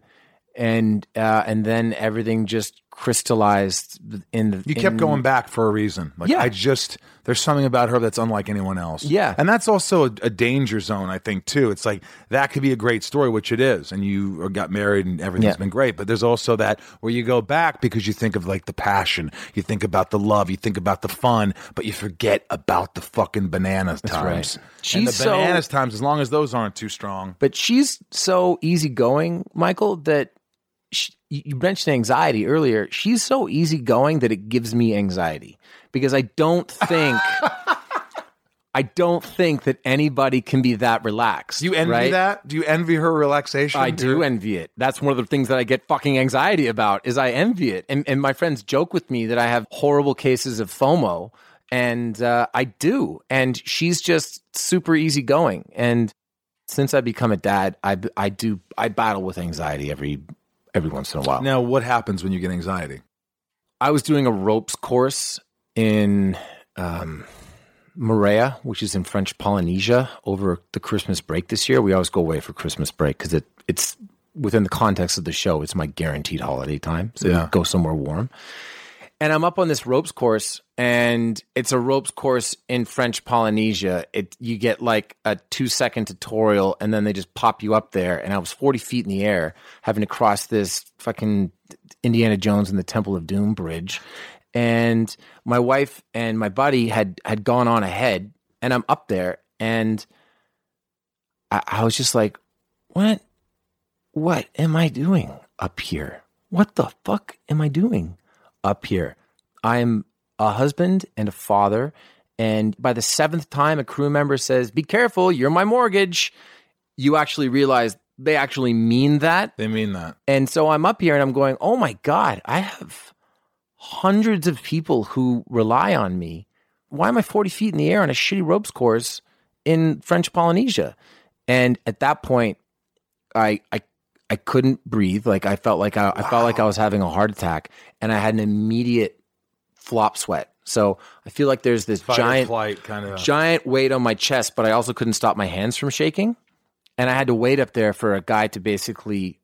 and uh, and then everything just crystallized in the. You kept in- going back for a reason. Like Yeah. I just there's something about her that's unlike anyone else. Yeah. and that's also a, a danger zone. I think too. It's like that could be a great story, which it is, and you got married and everything's Yeah. been great. But there's also that where you go back because you think of like the passion, you think about the love, you think about the fun, but you forget about the fucking bananas times. right. and She's the so- bananas times, as long as those aren't too strong. But she's so easygoing, Michael, that she, you mentioned anxiety earlier. She's so easygoing that it gives me anxiety because I don't think. [LAUGHS] I don't think that anybody can be that relaxed. Do you envy right? that? Do you envy her relaxation? I do envy it. That's one of the things that I get fucking anxiety about is I envy it. And, and my friends joke with me that I have horrible cases of FOMO, and uh, I do. And she's just super easygoing. And since I become a dad, I I do I battle with anxiety every every once in a while. Now, what happens when you get anxiety? I was doing a ropes course in um, Moorea, which is in French Polynesia, over the Christmas break this year. We always go away for Christmas break because it it's within the context of the show, it's my guaranteed holiday time. So Yeah. go somewhere warm. And I'm up on this ropes course, and it's a ropes course in French Polynesia. It you get like a two second tutorial, and then they just pop you up there. And I was 40 feet in the air, having to cross this fucking Indiana Jones and the Temple of Doom bridge. And my wife and my buddy had had gone on ahead, and I'm up there, and I, I was just like, "What? What am I doing up here? What the fuck am I doing up here? I'm a husband and a father." And by the seventh time a crew member says, Be careful, you're my mortgage, you actually realize they actually mean that. They mean that. And so I'm up here and I'm going, oh my God, I have hundreds of people who rely on me. Why am I 40 feet in the air on a shitty ropes course in French Polynesia? And at that point, I, I, I couldn't breathe. Like I felt like I, I felt like I was having a heart attack and I had an immediate flop sweat. So I feel like there's this Fight giant, flight kind of. giant weight on my chest, but I also couldn't stop my hands from shaking. And I had to wait up there for a guy to basically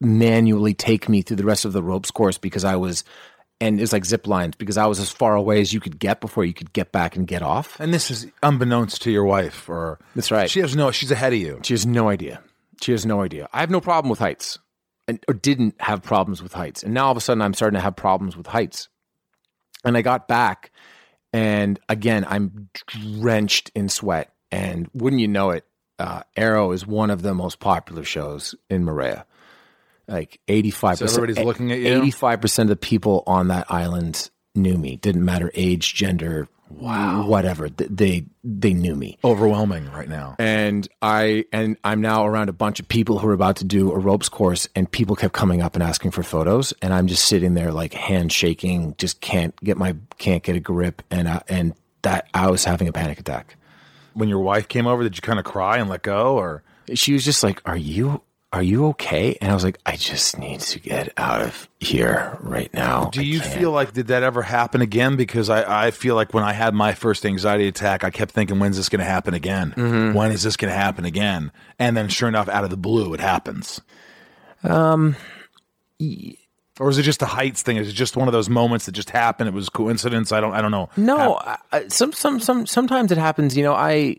manually take me through the rest of the ropes course because I was, and it's like zip lines because I was as far away as you could get before you could get back and get off. And this is unbeknownst to your wife, or That's right. She has no. She's ahead of you. She has no idea. She has no idea. I have no problem with heights, and or didn't have problems with heights, and now all of a sudden I'm starting to have problems with heights. And I got back, and again I'm drenched in sweat. And wouldn't you know it, uh, Arrow is one of the most popular shows in Maria. Like eighty five So percent. everybody's looking at you? Eighty five percent of the people on that island knew me. Didn't matter age, gender, wow, whatever. They they knew me Overwhelming right now. and I and I'm now around a bunch of people who are about to do a ropes course, and people kept coming up and asking for photos, and I'm just sitting there like hand shaking, just can't get my can't get a grip, and I, and that I was having a panic attack. When your wife came over, did you kind of cry and let go, or She was just like, "Are you are you okay?" And I was like, "I just need to get out of here right now." do you feel like did that ever happen again? Because I, I feel like when I had my first anxiety attack, I kept thinking, when's this going to happen again? Mm-hmm. When is this going to happen again? And then, sure enough, out of the blue, it happens. Um, Or is it just a heights thing? Is it just one of those moments that just happened? It was coincidence. I don't. I don't know. No, I, I, some some some sometimes it happens. You know, I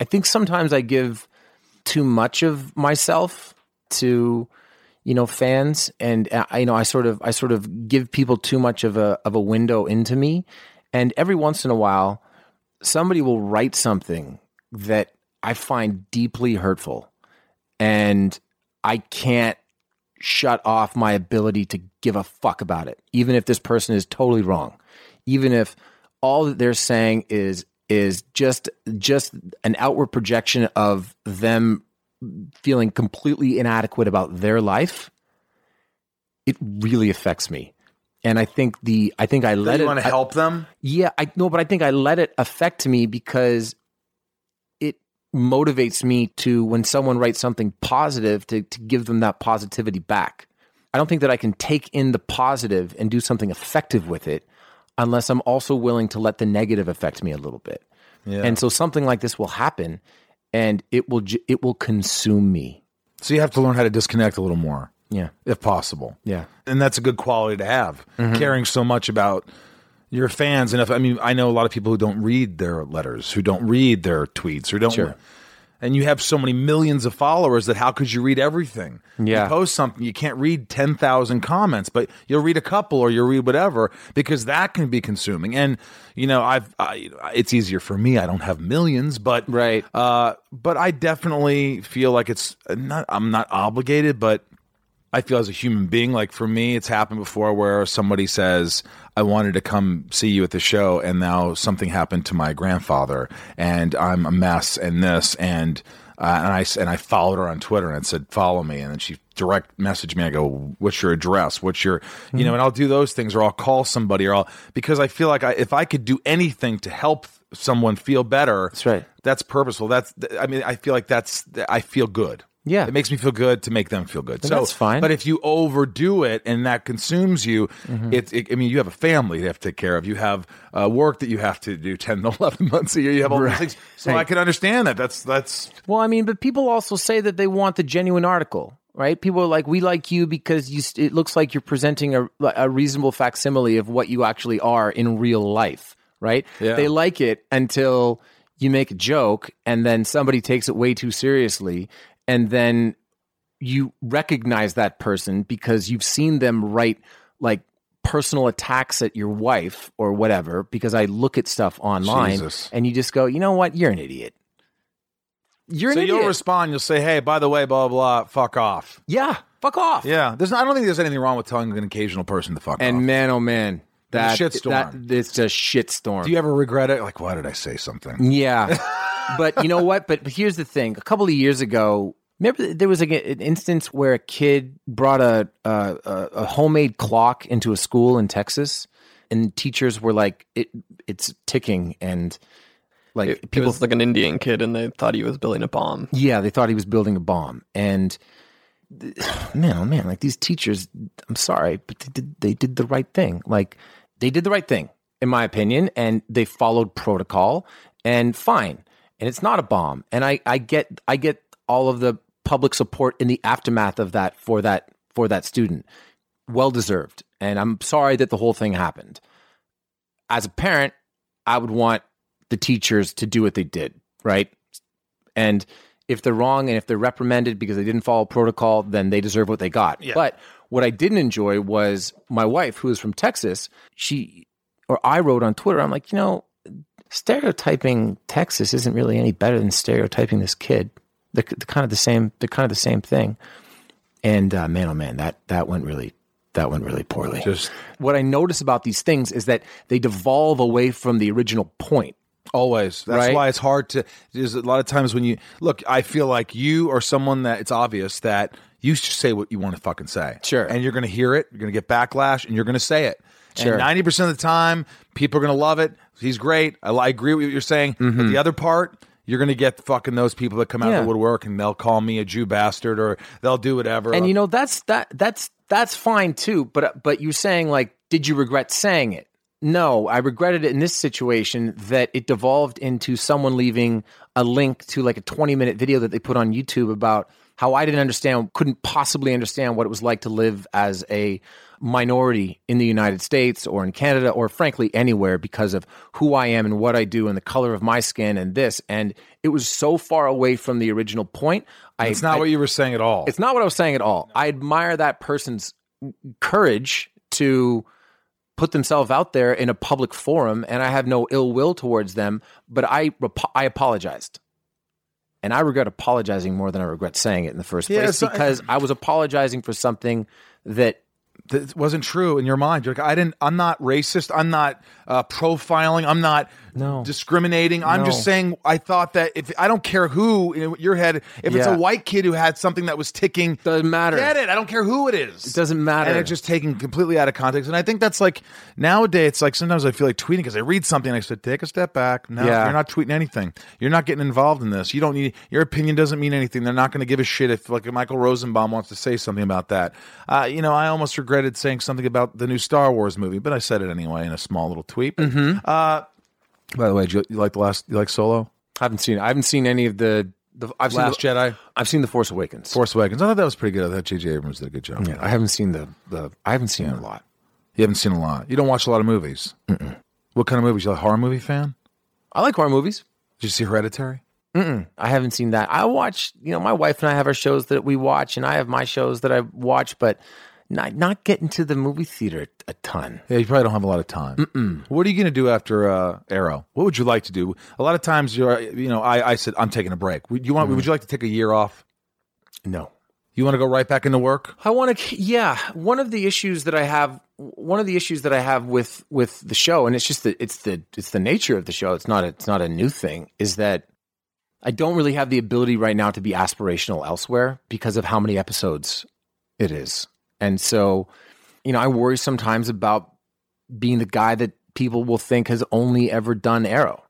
I think sometimes I give too much of myself to you know fans, and I you know I sort of I sort of give people too much of a of a window into me, and every once in a while, somebody will write something that I find deeply hurtful, and I can't shut off my ability to give a fuck about it, even if this person is totally wrong, even if all that they're saying is is just just an outward projection of them feeling completely inadequate about their life. It really affects me, and I think the I think I let you it want to I- help them? yeah, I know, but I think I let it affect me because it motivates me to when someone writes something positive to to give them that positivity back. I don't think that I can take in the positive and do something effective with it unless I'm also willing to let the negative affect me a little bit. Yeah. And so something like this will happen and it will ju- it will consume me. so you have to learn how to disconnect a little more, Yeah. if possible. Yeah. and that's a good quality to have. Mm-hmm. Caring so much about your fans, and if I mean, I know a lot of people who don't read their letters, who don't read their tweets, who don't. Sure. And you have so many millions of followers that how could you read everything? Yeah. You post something, you can't read 10,000 comments, but you'll read a couple or you'll read whatever because that can be consuming. And, you know, I've, I, it's easier for me. I don't have millions, but, Right. uh, but I definitely feel like it's not, I'm not obligated, but I feel as a human being, like for me, it's happened before where somebody says, I wanted to come see you at the show, and now something happened to my grandfather, and I'm a mess, and this, and uh, and I and I followed her on Twitter and said, follow me, and then she direct messaged me. I go, what's your address? What's your, you know, and I'll do those things, or I'll call somebody, or I'll because I feel like I, if I could do anything to help someone feel better, That's right. That's purposeful. That's I mean, I feel like that's I feel good. Yeah. It makes me feel good to make them feel good. so that's fine. But if you overdo it and that consumes you, Mm-hmm. it's. It, I mean, you have a family you have to take care of. You have uh, work that you have to do ten to [LAUGHS] eleven months a year. You have all these things. So I can understand that. That's that's. Well, I mean, but people also say that they want the genuine article, right? People are like, we like you because you. It looks like you're presenting a, a reasonable facsimile of what you actually are in real life, right? Yeah. They like it until you make a joke and then somebody takes it way too seriously, and then you recognize that person because you've seen them write like personal attacks at your wife or whatever because I look at stuff online Jesus. and you just go, you know what? You're an idiot. You're an So idiot. you'll respond. You'll say, "Hey, by the way, blah blah. blah fuck off." yeah, fuck off. Yeah. There's. I don't think there's anything wrong with telling an occasional person to fuck And off. And man, oh man, that shitstorm. That it's a shitstorm. Do you ever regret it? Like, why did I say something? Yeah. but you know what? But, but here's the thing. A couple of years ago, remember there was like a, an instance where a kid brought a, a a homemade clock into a school in Texas, and teachers were like, "It it's ticking," and like It, people. was like an Indian kid, and they thought he was building a bomb. yeah, they thought he was building a bomb, and [SIGHS] man, oh man, like these teachers. I'm sorry, but they did they did the right thing. Like they did the right thing, in my opinion, and they followed protocol, and fine. And it's not a bomb. And I I get I get all of the public support in the aftermath of that for that for that student. Well deserved. And I'm sorry that the whole thing happened. As a parent, I would want the teachers to do what they did, right? And if they're wrong and if they're reprimanded because they didn't follow protocol, then they deserve what they got. But what I didn't enjoy was my wife, who is from Texas, she or I wrote on Twitter, I'm like, you know, stereotyping Texas isn't really any better than stereotyping this kid. They're, they're kind of the same. They're kind of the same thing. And uh, man, oh man, that that went really that went really poorly. Just what I notice about these things is that they devolve away from the original point. Always. That's Right? why it's hard to. There's a lot of times when you look. I feel like you are someone that it's obvious that you should say what you want to fucking say. Sure. And you're going to hear it. You're going to get backlash, and you're going to say it. Sure. And ninety percent of the time, people are going to love it. He's great. I, I agree with what you're saying. But the other part. You're gonna get fucking those people that come out. Yeah. of the woodwork and they'll call me a Jew bastard or they'll do whatever. And you know that's that that's that's fine too. But but you're saying like, did you regret saying it? No, I regretted it in this situation that it devolved into someone leaving a link to like a 20 minute video that they put on YouTube about how I didn't understand, couldn't possibly understand what it was like to live as a minority in the United States or in Canada or frankly anywhere because of who I am and what I do and the color of my skin and this. And it was so far away from the original point. I, it's not I- what you were saying at all. it's not what I was saying at all. I admire that person's courage to put themselves out there in a public forum, and I have no ill will towards them. But I I apologized, and I regret apologizing more than I regret saying it in the first Yeah, place so- because I was apologizing for something that that wasn't true in your mind. You're like, I didn't. I'm not racist. I'm not uh, profiling. I'm not No. discriminating. I'm just saying. I thought that if I don't care who in your head, if it's a white kid who had something that was ticking, Doesn't matter. Get it? I don't care who it is. It doesn't matter. And it's just taken completely out of context. And I think that's like nowadays. It's like sometimes I feel like tweeting because I read something and I said, take a step back. No, Yeah. you're not tweeting anything. You're not getting involved in this. You don't need your opinion. Doesn't mean anything. They're not going to give a shit if like Michael Rosenbaum wants to say something about that. Uh, you know, I almost regretted saying something about the new Star Wars movie, but I said it anyway in a small little tweet. Mm-hmm. Uh, by the way, do you, you like the last? You like Solo? I haven't seen. I haven't seen any of the. the I've Last seen. The, Jedi, I've seen the Force Awakens. Force Awakens. I thought that was pretty good. I thought J.J. Abrams did a good job. Yeah, I haven't seen the the. I haven't seen a lot. You haven't seen a lot. You don't watch a lot of movies. What kind of movies? You a horror movie fan? I like horror movies. Did you see Hereditary? I haven't seen that. I watch, you know, my wife and I have our shows that we watch, and I have my shows that I watch, but not not getting to the movie theater a ton. Yeah, you probably don't have a lot of time. What are you going to do after uh, Arrow? What would you like to do? A lot of times, you're, you know, I, I said I'm taking a break. Would you want? Would you like to take a year off? No, You want to go right back into work? I want to. Yeah, one of the issues that I have, one of the issues that I have with with the show, and it's just the it's the it's the nature of the show. It's not a, it's not a new thing. Is that I don't really have the ability right now to be aspirational elsewhere because of how many episodes it is, and so you know I worry sometimes about being the guy that people will think has only ever done Arrow,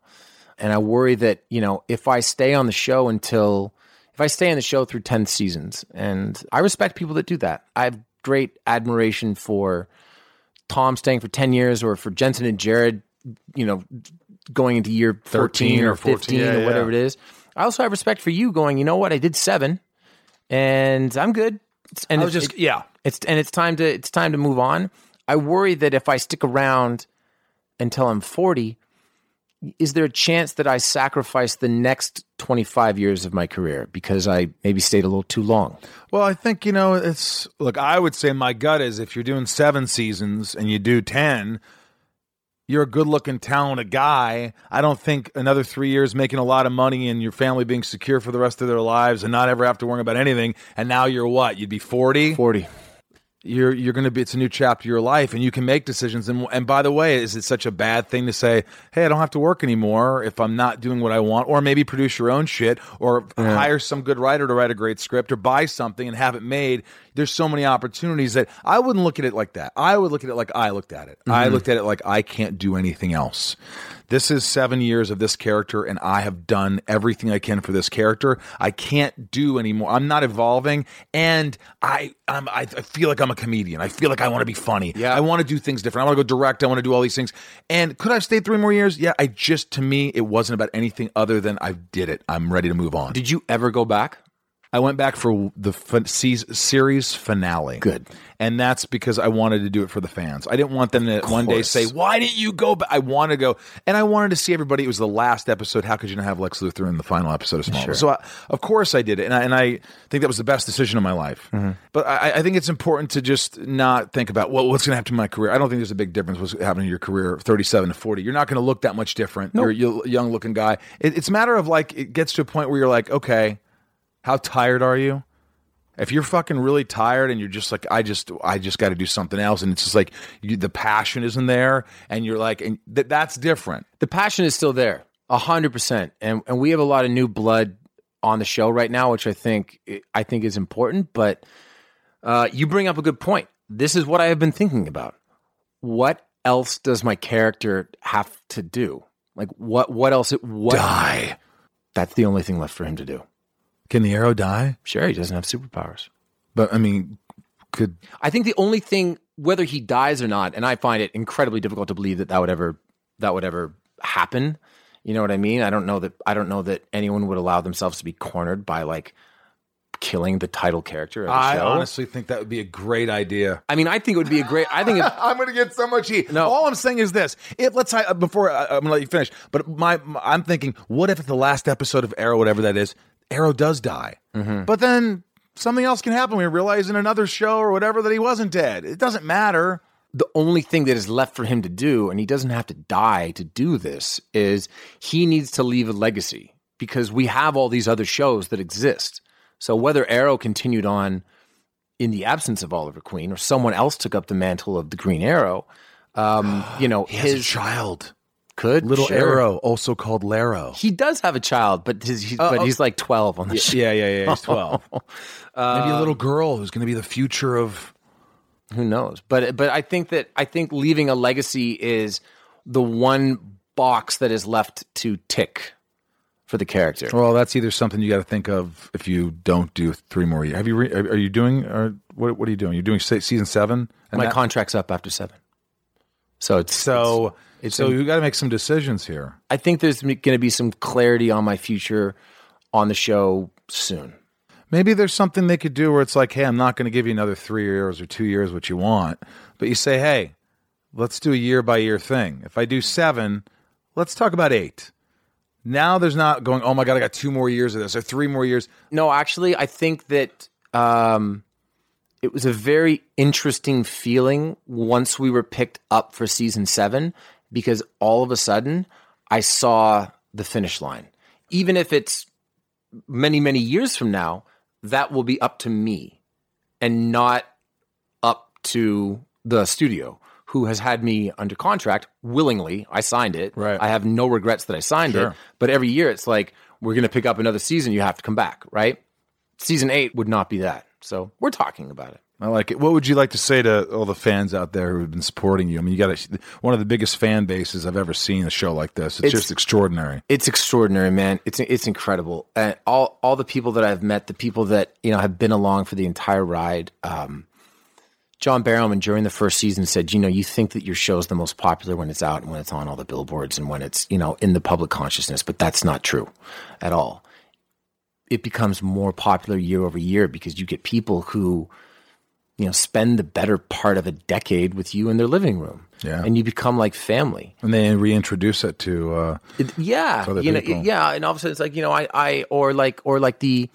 and I worry that you know if I stay on the show until if I stay on the show through 10 seasons, and I respect people that do that. I have great admiration for Tom staying for 10 years or for Jensen and Jared, you know, going into year 14 13 or or 14, 15 yeah, or whatever yeah. it is. I also have respect for you going, you know what? I did seven and I'm good. And I was it's- just yeah. it's and it's time to it's time to move on. I worry that if I stick around until I'm 40, is there a chance that I sacrifice the next 25 years of my career because I maybe stayed a little too long? Well, I think you know it's look. I would say my gut is if you're doing seven seasons and you do ten, you're a good-looking, talented guy. I don't think another three years making a lot of money and your family being secure for the rest of their lives and not ever have to worry about anything. And now you're what? You'd be forty. 40. You're you're going to be. It's a new chapter of your life, and you can make decisions. And and by the way, is it such a bad thing to say, hey, I don't have to work anymore if I'm not doing what I want, or maybe produce your own shit, or hire some good writer to write a great script, or buy something and have it made. There's so many opportunities that I wouldn't look at it like that. I would look at it like I looked at it. I mm-hmm. looked at it like I can't do anything else. This is seven years of this character, and I have done everything I can for this character. I can't do anymore. I'm not evolving, and I I'm, I I feel like I'm a comedian. I feel like I want to be funny. Yeah. I want to do things different. I want to go direct. I want to do all these things. And could I have stayed three more years? Yeah. I just to me, it wasn't about anything other than I did it. I'm ready to move on. Did you ever go back? I went back for the series finale. Good. And that's because I wanted to do it for the fans. I didn't want them to one day say, "Why didn't you go?" But I wanted to go, and I wanted to see everybody. It was the last episode. How could you not have Lex Luthor in the final episode of Smallville? So, I, of course, I did it, and I, and I think that was the best decision of my life. Mm-hmm. But I, I think it's important to just not think about well, what's going to happen to my career. I don't think there's a big difference what's happening in your career, 37 to 40. You're not going to look that much different. You're a young looking guy. It, it's a matter of like it gets to a point where you're like, okay, how tired are you? If you're fucking really tired and you're just like, I just, I just got to do something else, and it's just like you, the passion isn't there, and you're like, and th- that's different. The passion is still there, a hundred percent, and and we have a lot of new blood on the show right now, which I think I think is important. But uh, you bring up a good point. This is what I have been thinking about. What else does my character have to do? Like what? What else? What? Die. That's the only thing left for him to do. Can the arrow die? Sure, he doesn't have superpowers. But I mean, could I think the only thing, whether he dies or not, and I find it incredibly difficult to believe that that would ever that would ever happen. You know what I mean? I don't know that I don't know that anyone would allow themselves to be cornered by like killing the title character of the I show. honestly think that would be a great idea. I mean, I think it would be a great. I think if, [LAUGHS] I'm going to get so much heat. No. all I'm saying is this: if let's say uh, before I, I'm going to let you finish, but my, my- I'm thinking, what if at the last episode of Arrow, whatever that is, Arrow does die, but then something else can happen. We realize in another show or whatever that he wasn't dead. It doesn't matter. the only thing that is left for him to do, and he doesn't have to die to do this, is he needs to leave a legacy because we have all these other shows that exist. So whether Arrow continued on in the absence of Oliver Queen or someone else took up the mantle of the Green Arrow, um, you know, He has a his child, could little sure. Arrow, also called Laro. He does have a child, but his, oh, he's, but he's like twelve on the show. Yeah, yeah, yeah. He's twelve. [LAUGHS] Um, Maybe a little girl who's going to be the future of. Who knows? But but I think that I think leaving a legacy is the one box that is left to tick for the character. Well, that's either something you got to think of if you don't do three more years. Have you? Re- are are you doing? Or what? What are you doing? You're doing season seven. And My that- contract's up after seven, so it's So, it's- it's so you got to make some decisions here. I think there's going to be some clarity on my future on the show soon. Maybe there's something they could do where it's like, hey, I'm not going to give you another three years or two years, what you want, but you say, hey, let's do a year by year thing. If I do seven, let's talk about eight. Now there's not going, oh my god, I got two more years of this or three more years. No, actually, I think that um, it was a very interesting feeling once we were picked up for season seven because all of a sudden I saw the finish line. Even if it's many, many years from now, that will be up to me and not up to the studio who has had me under contract willingly. I signed it. Right. I have no regrets that I signed it. But every year it's like, we're going to pick up another season. You have to come back, right? Season eight would not be that. So we're talking about it. I like it. What would you like to say to all the fans out there who've been supporting you? I mean, you got a, one of the biggest fan bases I've ever seen a show like this. It's, It's- just extraordinary. It's extraordinary, man. It's it's incredible. And all all the people that I've met, the people that you know have been along for the entire ride. Um, John Barrowman during the first season said, you know, you think that your show is the most popular when it's out and when it's on all the billboards and when it's you know in the public consciousness, but that's not true at all. It becomes more popular year over year because you get people who you know spend the better part of a decade with you in their living room, Yeah. and you become like family. And they reintroduce it to. Uh, It- yeah, other you know, people. yeah, and all of a sudden it's like you know, I, I, or like, or like the,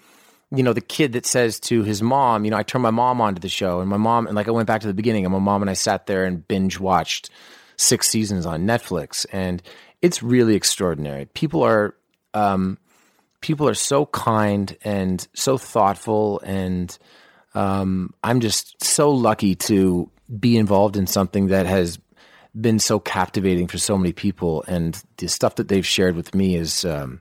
you know, the kid that says to his mom, you know, I turned my mom onto the show, and my mom, and like I went back to the beginning, and my mom and I sat there and binge watched six seasons on Netflix, and it's really extraordinary. People are, um, people are so kind and so thoughtful, and um, I'm just so lucky to be involved in something that has been so captivating for so many people, and the stuff that they've shared with me is, um,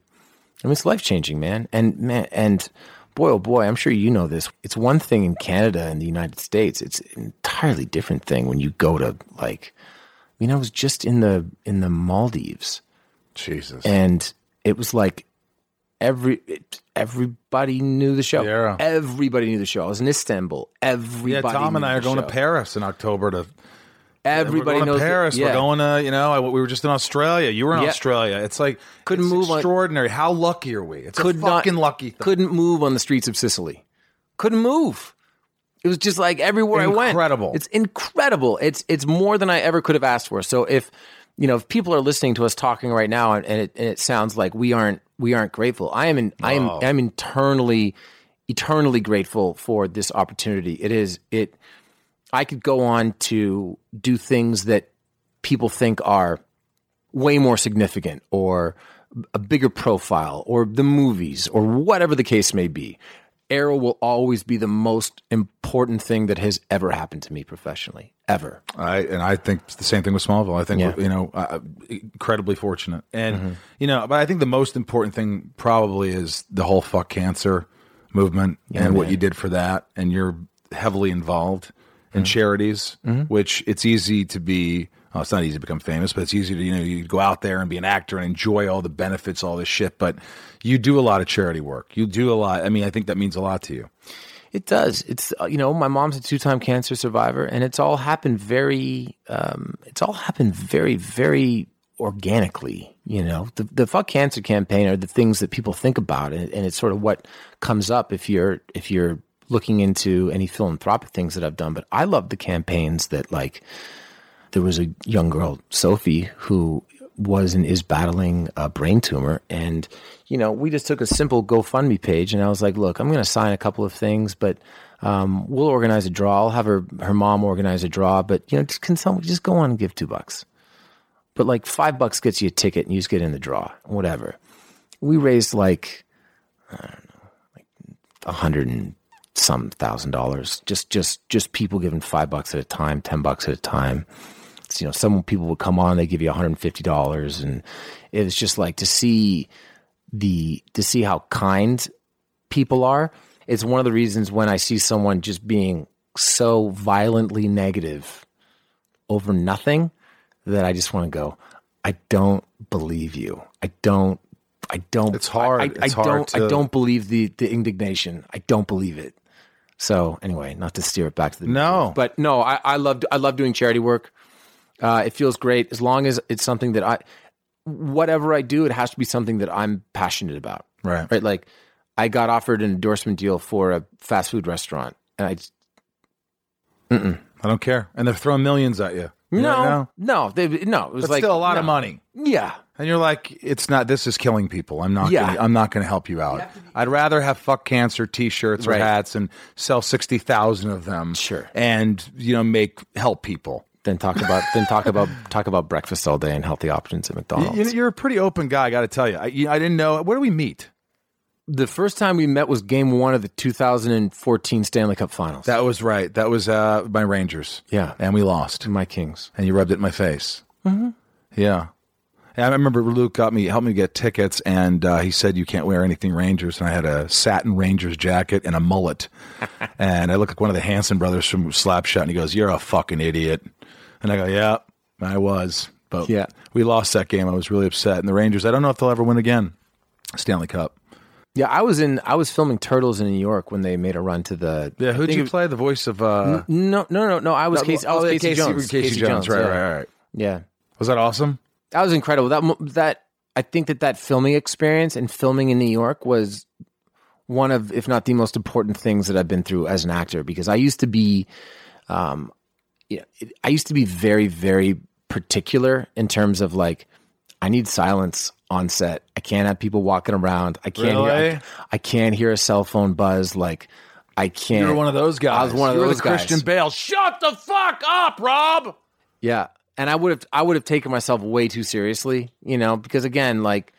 I mean, it's life changing, man. And man, and boy, oh boy, I'm sure you know this. It's one thing in Canada and the United States. It's an entirely different thing when you go to like. I mean, I was just in the in the Maldives, Jesus. and it was like every it, everybody knew the show. Yeah. Everybody knew the show. I was in Istanbul. Everybody. yeah, Tom and I are going show. to Paris in October to. Everybody we're going knows to the- Paris. yeah. We're going to, you know, I, we were just in Australia. You were in Yeah. Australia. It's like Couldn't it's move on- Extraordinary. How lucky are we? It's could a not fucking lucky thing. Couldn't move on the streets of Sicily. Couldn't move. It was just like everywhere I went. Incredible. It's incredible. It's it's more than I ever could have asked for. So if you know if people are listening to us talking right now and, and, it, and it sounds like we aren't we aren't grateful, I am in, I am I'm internally eternally grateful for this opportunity. It is it. I could go on to do things that people think are way more significant or a bigger profile or the movies or whatever the case may be. Arrow will always be the most important thing that has ever happened to me professionally, ever. I and I think it's the same thing with Smallville. I think Yeah. Mm-hmm. you know uh, incredibly fortunate, and you know, but I think the most important thing probably is the whole fuck cancer movement and what you did for that, and you're heavily involved Mm-hmm. in charities, which it's easy to be. Well, it's not easy to become famous, but it's easy to you know you go out there and be an actor and enjoy all the benefits, all this shit. But you do a lot of charity work. You do a lot. I mean, I think that means a lot to you. It does. It's uh, you know, my mom's a two-time cancer survivor, and it's all happened very. Um, it's all happened very, very organically. You know, the the fuck cancer campaign are the things that people think about, and, and it's sort of what comes up if you're if you're looking into any philanthropic things that I've done. But I love the campaigns that like there was a young girl, Sophie, who was and is battling a brain tumor. And, you know, we just took a simple GoFundMe page and I was like, look, I'm going to sign a couple of things, but um, we'll organize a draw. I'll have her, her mom organize a draw, but, you know, just, can someone just go on and give two bucks? But like five bucks gets you a ticket and you just get in the draw, whatever. We raised like, I don't know, like a hundred and some thousand dollars. Just, just, just people giving five bucks at a time, ten bucks at a time you know, some people would come on, they give you $150. And it was just like to see the, to see how kind people are. It's one of the reasons when I see someone just being so violently negative over nothing that I just want to go, I don't believe you. I don't, I don't, It's hard. I, I, It's I hard don't, I don't believe the, the indignation. I don't believe it. So anyway, not to steer it back to the No. but no, I, I love I love doing charity work. Uh, it feels great as long as it's something that I, whatever I do, it has to be something that I'm passionate about. Right. Right. Like I got offered an endorsement deal for a fast food restaurant, and I just, I don't care. And they're throwing millions at you. You no, know? no, they, no. It was But like still a lot no. of money. Yeah, And you're like, it's not. This is killing people. I'm not. Yeah. Gonna, I'm not going to help you out. I'd rather have fuck cancer T-shirts or hats and sell sixty thousand of them. Sure. And you know, make help people. Then talk about then talk about talk about breakfast all day and healthy options at McDonald's. You, are a pretty open guy. I got to tell you. I, you- I didn't know. Where do we meet? the first time we met was Game One of the 2014 Stanley Cup Finals. That was right. That was uh, my Rangers. Yeah. And we lost. my Kings. And you rubbed it in my face. Mm-hmm. Yeah. Yeah, I remember Luc got me helped me get tickets, and uh, he said you can't wear anything Rangers, and I had a satin Rangers jacket and a mullet, [LAUGHS] and I look like one of the Hanson brothers from Slapshot, and he goes, "You're a fucking idiot," and I go, "Yeah, I was." But Yeah. we lost that game. I was really upset, and the Rangers. I don't know if they'll ever win again. Stanley Cup. Yeah, I was in. I was filming Turtles in New York when they made a run to the. Yeah, who'd you it- play? The voice of uh, No, no, no, no. I was Casey. I was oh, Casey, Jones. Casey, Jones. Right, yeah. right, right. Yeah, Was that awesome? that was incredible. That that I think that that filming experience and filming in New York was one of, if not the most important things that I've been through as an actor. Because I used to be, um, yeah, it- I used to be very, very particular in terms of like, I need silence on set. I can't have people walking around. I can't. Hear, Really? I, I can't hear a cell phone buzz. Like, I can't. You were one of those guys. I was one of you those guys. Christian Bale. Shut the fuck up, Rob. Yeah, and I would have I would have taken myself way too seriously, you know, because again, like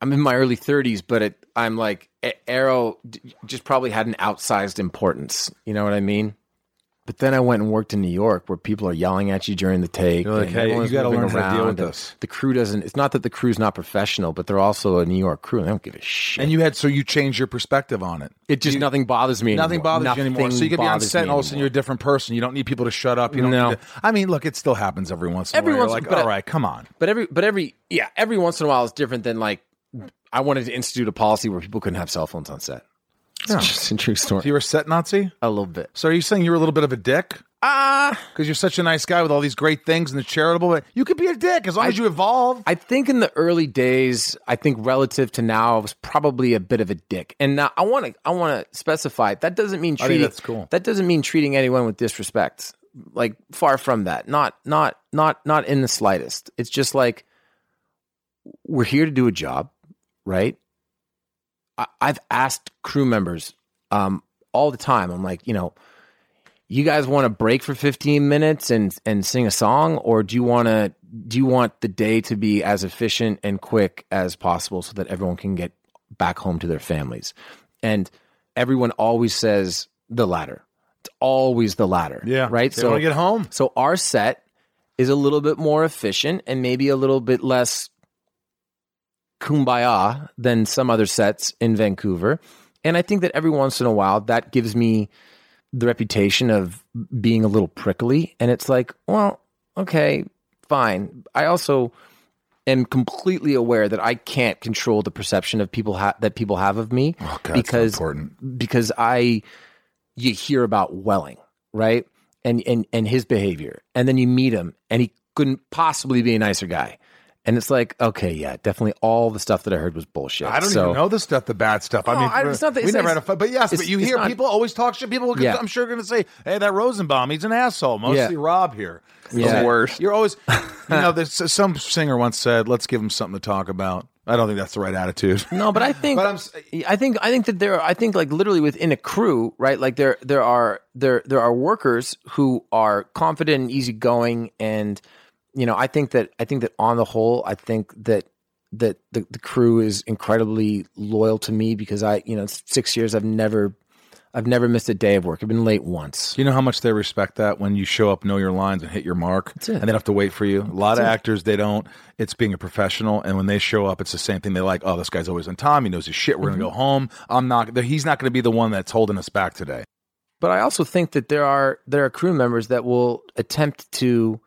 I'm in my early 30s, but it, I'm like Arrow just probably had an outsized importance. You know what I mean? But then I went and worked in New York, where people are yelling at you during the take. You're like, hey, you gotta moving learn how to deal with this. The crew doesn't. It's not that the crew's not professional, but they're also a New York crew, and they don't give a shit. And you had so you changed your perspective on it. it just nothing bothers me. Nothing anymore. bothers you anymore. So you could be on set and all of a sudden you're a different person. You don't need people to shut up. You don't No. need to, I mean, look, it still happens every once in Every a while. You're once- like, but all right, come on. But every but every yeah, every once in a while it's different than like I wanted to institute a policy where people couldn't have cell phones on set. It's just a true story. So you were a set Nazi? a little bit. So are you saying you were a little bit of a dick? Ah, Because you're such a nice guy with all these great things and the charitable, but you could be a dick as long as you evolve. I think in the early days, I think relative to now, I was probably a bit of a dick. And now I want to I want to specify that doesn't mean think treating that's cool. that doesn't mean treating anyone with disrespect. Like far from that. Not not not not in the slightest. It's just like we're here to do a job, right? I, I've asked crew members um, all the time. I'm like, you know, you guys want to break for 15 minutes and and sing a song, or do you want to do you want the day to be as efficient and quick as possible so that everyone can get back home to their families? And everyone always says the latter. It's always the latter. Yeah. right. Want to get home. So our set is a little bit more efficient and maybe a little bit less kumbaya than some other sets in Vancouver. And I think that every once in a while that gives me the reputation of being a little prickly. And it's like, well, okay, fine. I also am completely aware that I can't control the perception of people ha- that people have of me Oh, God, because because I you hear about Welling, right? And and and his behavior. And then you meet him and he couldn't possibly be a nicer guy. And it's like, okay, yeah, definitely all the stuff that I heard was bullshit. I don't So- even know the stuff, the bad stuff. I mean, I- it's not that- we it's never not- had a fight, but yes, but you hear not- people always talk shit. People, Yeah. I'm sure, going to say, "Hey, that Rosenbaum, he's an asshole." Mostly Yeah. Rob here. Yeah. The worst. You're always, [LAUGHS] you know, there's some singer once said, "Let's give him something to talk about." I don't think that's the right attitude. [LAUGHS] No, but I think But I'm s- I think I think that there I think like literally within a crew, right? Like there there are there there are workers who are confident and easygoing and you know, I think that I think that on the whole, I think that that the, the crew is incredibly loyal to me because I, you know, six years I've never I've never missed a day of work. I've been late once. Do you know how much they respect that when you show up, know your lines, and hit your mark, it. and they don't have to wait for you? A lot of actors, they don't. It's being a professional, and when they show up, it's the same thing. They like, oh, this guy's always on time. He knows his shit. We're Mm-hmm. gonna go home. I'm not. He's not gonna be the one that's holding us back today. But I also think that there are there are crew members that will attempt to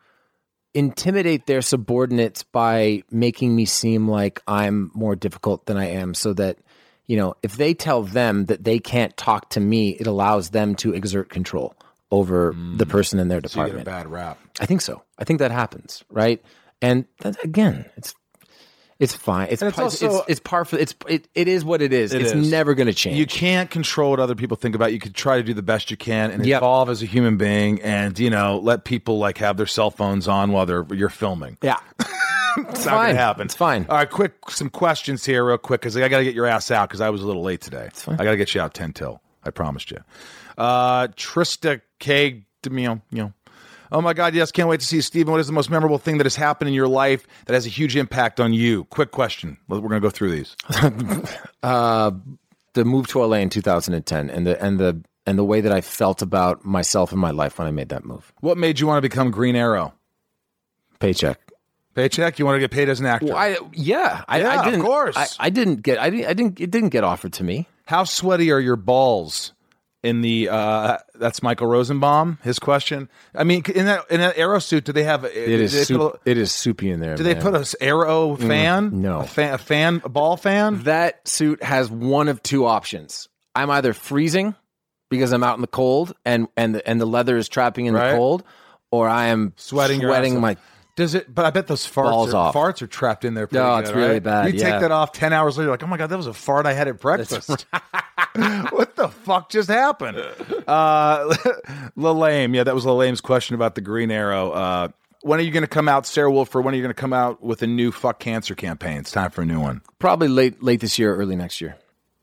intimidate their subordinates by making me seem like I'm more difficult than I am so that you know, if they tell them that they can't talk to me, it allows them to exert control over the mm. person in their So you get a department. bad rap. I think so. I think that happens, right? And that, again, it's it's fine. It's it's par- also- it's, it's par for it's it, it is what it is. It it's is. never going to change. You can't control what other people think about you. Could try to do the best you can and Yep. evolve as a human being, and you know, let people like have their cell phones on while they're you're filming. yeah. [LAUGHS] It's fine. not going to happen. It's fine. All right, quick, some questions here, real quick, because I got to get your ass out because I was a little late today. fine. I got to get you out ten till. I promised you. Uh, Trista K. Demio, you know. Oh my God! Yes, can't wait to see you, Stephen. What is the most memorable thing that has happened in your life that has a huge impact on you? Quick question. We're going to go through these. [LAUGHS] uh, the move to LA in 2010 and the and the and the way that I felt about myself and my life when I made that move. What made you want to become Green Arrow? Paycheck. Paycheck? You want to get paid as an actor? Well, I, yeah, I, Yeah, I of didn't. course. I, I didn't get. I didn't. I didn't. It didn't get offered to me. How sweaty are your balls? In the uh, that's Michael Rosenbaum. His question. I mean, in that in that arrow suit, do they have? It is. Do they, Soup, put, a, it is soupy in there. do they put a s- arrow fan? no. a fan, a fan, a ball fan. that suit has one of two options. I'm either freezing because I'm out in the cold and and the, and the leather is trapping in Right. the cold, or I am Sweating your sweating my. Does it? But I bet those farts Balls are, off. farts are trapped in there. No, it's good, really right? bad, You yeah. take that off ten hours later, like, oh my god, that was a fart I had at breakfast. [LAUGHS] what the fuck just happened? [LAUGHS] Uh, [LAUGHS] Lame, yeah, that was Lame's question about the Green Arrow. Uh, when are you going to come out, Sarah Wolf? Wolfer? When are you going to come out with a new fuck cancer campaign? It's time for a new one. Probably late late this year, early next year.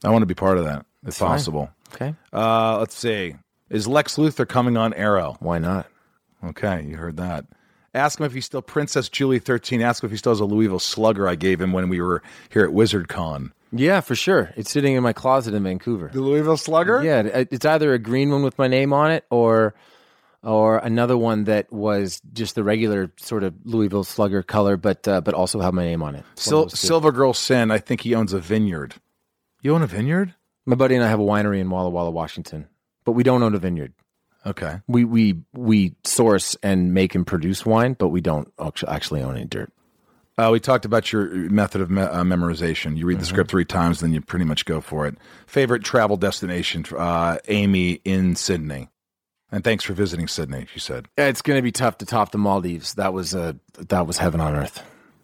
I want to be part of that, if possible. Okay, Uh, let's see. Is Lex Luthor coming on Arrow? why not? Okay, you heard that. Ask him if he's still Princess Julie 13. Ask him if he still has a Louisville slugger I gave him when we were here at WizardCon. Yeah, for sure. It's sitting in my closet in Vancouver. The Louisville slugger? Yeah, it's either a green one with my name on it or or another one that was just the regular sort of Louisville Slugger color, but uh, but also have my name on it. Sil- of those two. Silver Girl Sin, I think he owns a vineyard. You own a vineyard? My buddy and I have a winery in Walla Walla, Washington, but we don't own a vineyard. Okay. We we we source and make and produce wine, but we don't actually own any dirt. Uh, we talked about your method of me- uh, memorization. You read the script three times, then you pretty much go for it. Favorite travel destination, uh, Amy in Sydney. And thanks for visiting Sydney, she said. It's going to be tough to top the Maldives. That was uh, that was heaven on earth.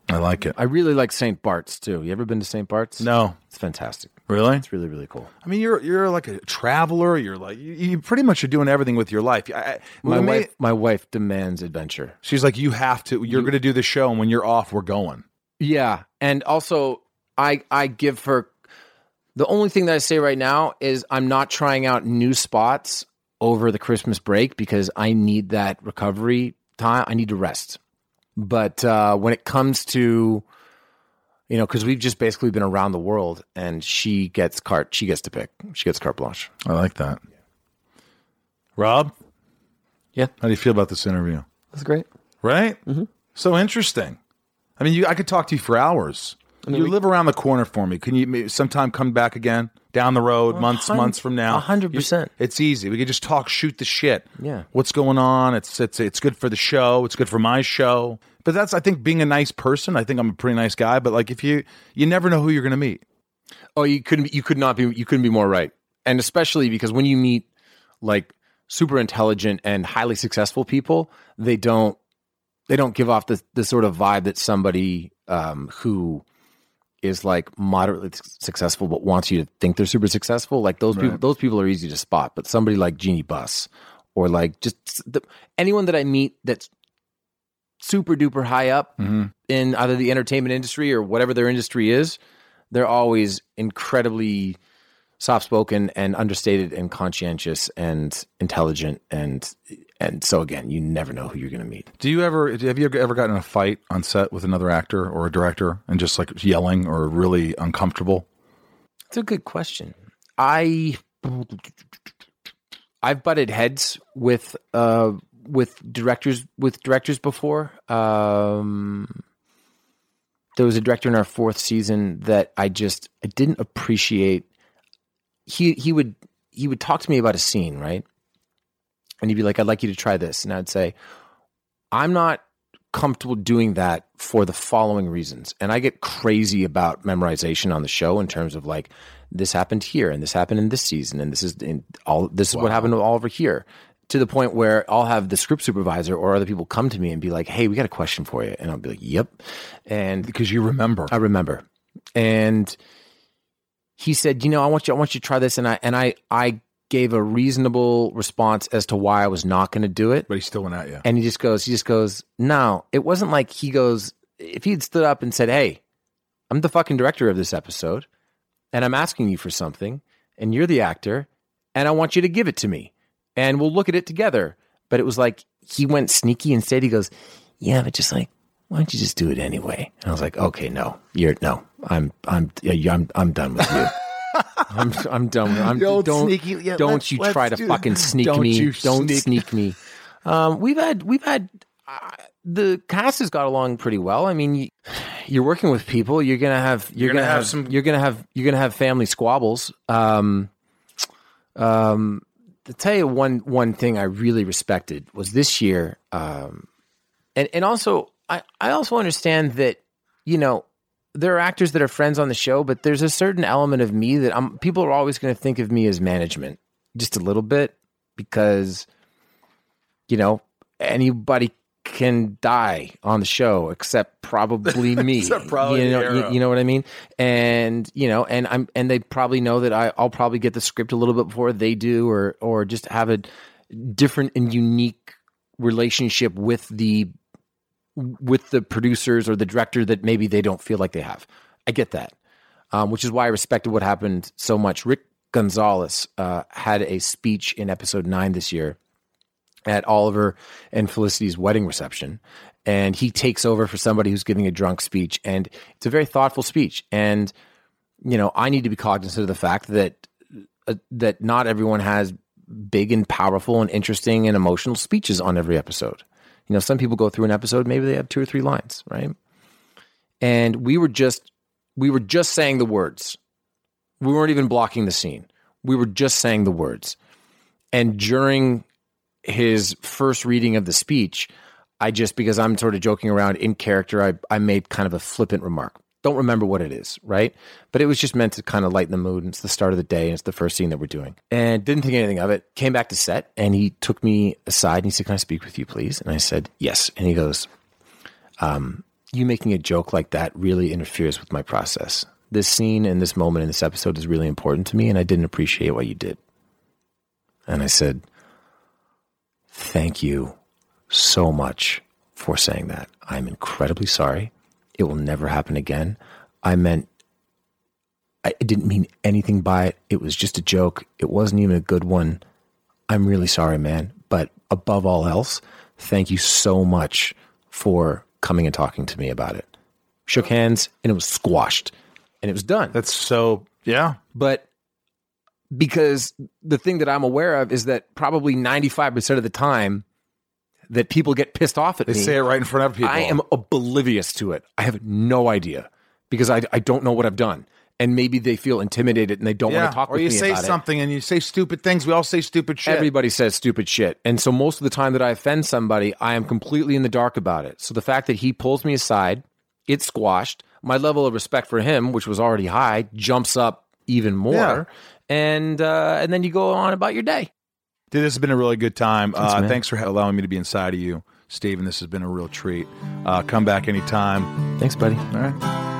I like it. I really like St. Bart's too. You ever been to St. Bart's? No. It's fantastic. Really? It's really really cool. I mean, you're you're like a traveler. You're like you, you pretty much are doing everything with your life. I, My wife my wife demands adventure. she's like, you have to. You're going to do the show, and when you're off, we're going. Yeah, and also I I give her the only thing that I say right now is I'm not trying out new spots over the Christmas break because I need that recovery time. I need to rest. But uh, when it comes to you know, because we've just basically been around the world, and she gets carte, she gets to pick, she gets carte blanche. I like that. Rob, Yeah, how do you feel about this interview? that's great. Right? Mm-hmm. So interesting. I mean, you, I could talk to you for hours. you live around the corner for me. Can you maybe sometime come back again down the road, months, hun- months from now? a hundred percent. It's easy. We could just talk, shoot the shit. Yeah. What's going on? It's it's it's good for the show. It's good for my show. But that's I think being a nice person. I think I'm a pretty nice guy. But like if you you never know who you're going to meet. Oh, you couldn't. be- You could not be. You couldn't be more right. And especially because when you meet like super intelligent and highly successful people, they don't. They don't give off the the sort of vibe that somebody um, who is like moderately successful but wants you to think they're super successful. Like those people. Those people are easy to spot. But somebody like Jeanie Buss or like just the, anyone that I meet that's super duper high up in either the entertainment industry or whatever their industry is, they're always incredibly soft spoken and understated and conscientious and intelligent and and so again, you never know who you're going to meet. Do you ever have you ever gotten in a fight on set with another actor or a director and just like yelling or really uncomfortable? It's a good question. I I've butted heads with uh with directors with directors before. Um there was a director in our fourth season that I just I didn't appreciate. He he would he would talk to me about a scene, right? And he'd be like, I'd like you to try this. And I'd say, I'm not comfortable doing that for the following reasons. And I get crazy about memorization on the show in terms of like this happened here and this happened in this season and this is in all this is what happened all over here. To the point where I'll have the script supervisor or other people come to me and be like, "Hey, we got a question for you," and I'll be like, "Yep," and Because you remember. I remember. And he said, "You know, I want you I want you to try this." And I and I I gave a reasonable response as to why I was not going to do it. but he still went at you. And he just goes, he just goes, "No, it wasn't like he goes if he had stood up and said, "Hey, I'm the fucking director of this episode and I'm asking you for something and you're the actor and I want you to give it to me and we'll look at it together." But it was like he went sneaky instead. He goes, "Yeah, but just like why don't you just do it anyway?" And I was like, "Okay, no. You're no. I'm I'm [LAUGHS] I'm I'm done with you." I'm I'm done. with- I'm don't sneaky- yeah, don't let's- you let's try to do- fucking sneak don't me. you don't sneak- sneak me. Um, we've had we've had I, the cast has got along pretty well. I mean, you, you're working with people. You're gonna have you're, gonna, have, some. You're gonna have you're gonna have family squabbles. Um, um, to tell you one one thing I really respected was this year. Um, and and also I I also understand that you know there are actors that are friends on the show, but there's a certain element of me that I'm people are always going to think of me as management just a little bit because you know anybody can die on the show except probably [LAUGHS] me. Except probably you know, you, you know what I mean? And you know, and I'm and they probably know that I, I'll probably get the script a little bit before they do, or or just have a different and unique relationship with the with the producers or the director that maybe they don't feel like they have. I get that, um, which is why I respected what happened so much. Rick Gonzalez uh, had a speech in episode nine this year at Oliver and Felicity's wedding reception. And he takes over for somebody who's giving a drunk speech. And it's a very thoughtful speech. And, you know, I need to be cognizant of the fact that uh, that not everyone has big and powerful and interesting and emotional speeches on every episode. You know, some people go through an episode, maybe they have two or three lines, right? And we were just we were just saying the words. We weren't even blocking the scene. We were just saying the words. And during his first reading of the speech, I just because I'm sort of joking around in character, I I made kind of a flippant remark. Don't remember what it is, right? But it was just meant to kind of lighten the mood. And it's the start of the day, and it's the first scene that we're doing. And didn't think anything of it. Came back to set, and he took me aside and he said, "Can I speak with you, please?" And I said, "Yes." And he goes, um, "You making a joke like that really interferes with my process. This scene and this moment in this episode is really important to me, and I didn't appreciate what you did." And I said, Thank you so much for saying that. I'm incredibly sorry. It will never happen again. I meant, I didn't mean anything by it. It was just a joke. It wasn't even a good one. I'm really sorry, man. But above all else, thank you so much for coming and talking to me about it. Shook hands and it was squashed and it was done. That's so yeah. But because the thing that I'm aware of is that probably 95% of the time that people get pissed off at They me, They say it right in front of people. I am oblivious to it. I have no idea because I, I don't know what I've done. And maybe they feel intimidated and they don't yeah. want to talk or you say about it. something and you say stupid things. We all say stupid shit. Everybody says stupid shit. And so most of the time that I offend somebody, I am completely in the dark about it. So the fact that he pulls me aside, it's squashed. My level of respect for him, which was already high, jumps up even more. Yeah. And uh, and then you go on about your day. Dude, this has been a really good time. uh, thanks for allowing me to be inside of you, Stephen. This has been a real treat. Uh, come back anytime. Thanks, buddy. All right.